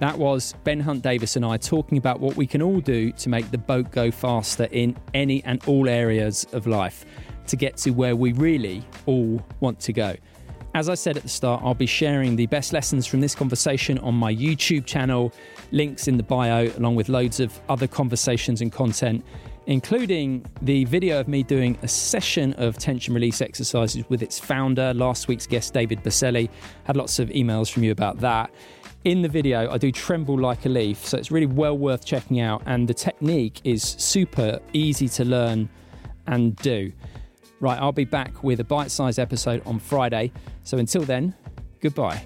S1: That was Ben Hunt Davis and I talking about what we can all do to make the boat go faster in any and all areas of life to get to where we really all want to go. As I said at the start, I'll be sharing the best lessons from this conversation on my YouTube channel, links in the bio, along with loads of other conversations and content, including the video of me doing a session of tension release exercises with its founder, last week's guest, David Berceli. Had lots of emails from you about that. In the video, I do tremble like a leaf, so it's really well worth checking out. And the technique is super easy to learn and do. Right, I'll be back with a bite sized episode on Friday. So until then, goodbye.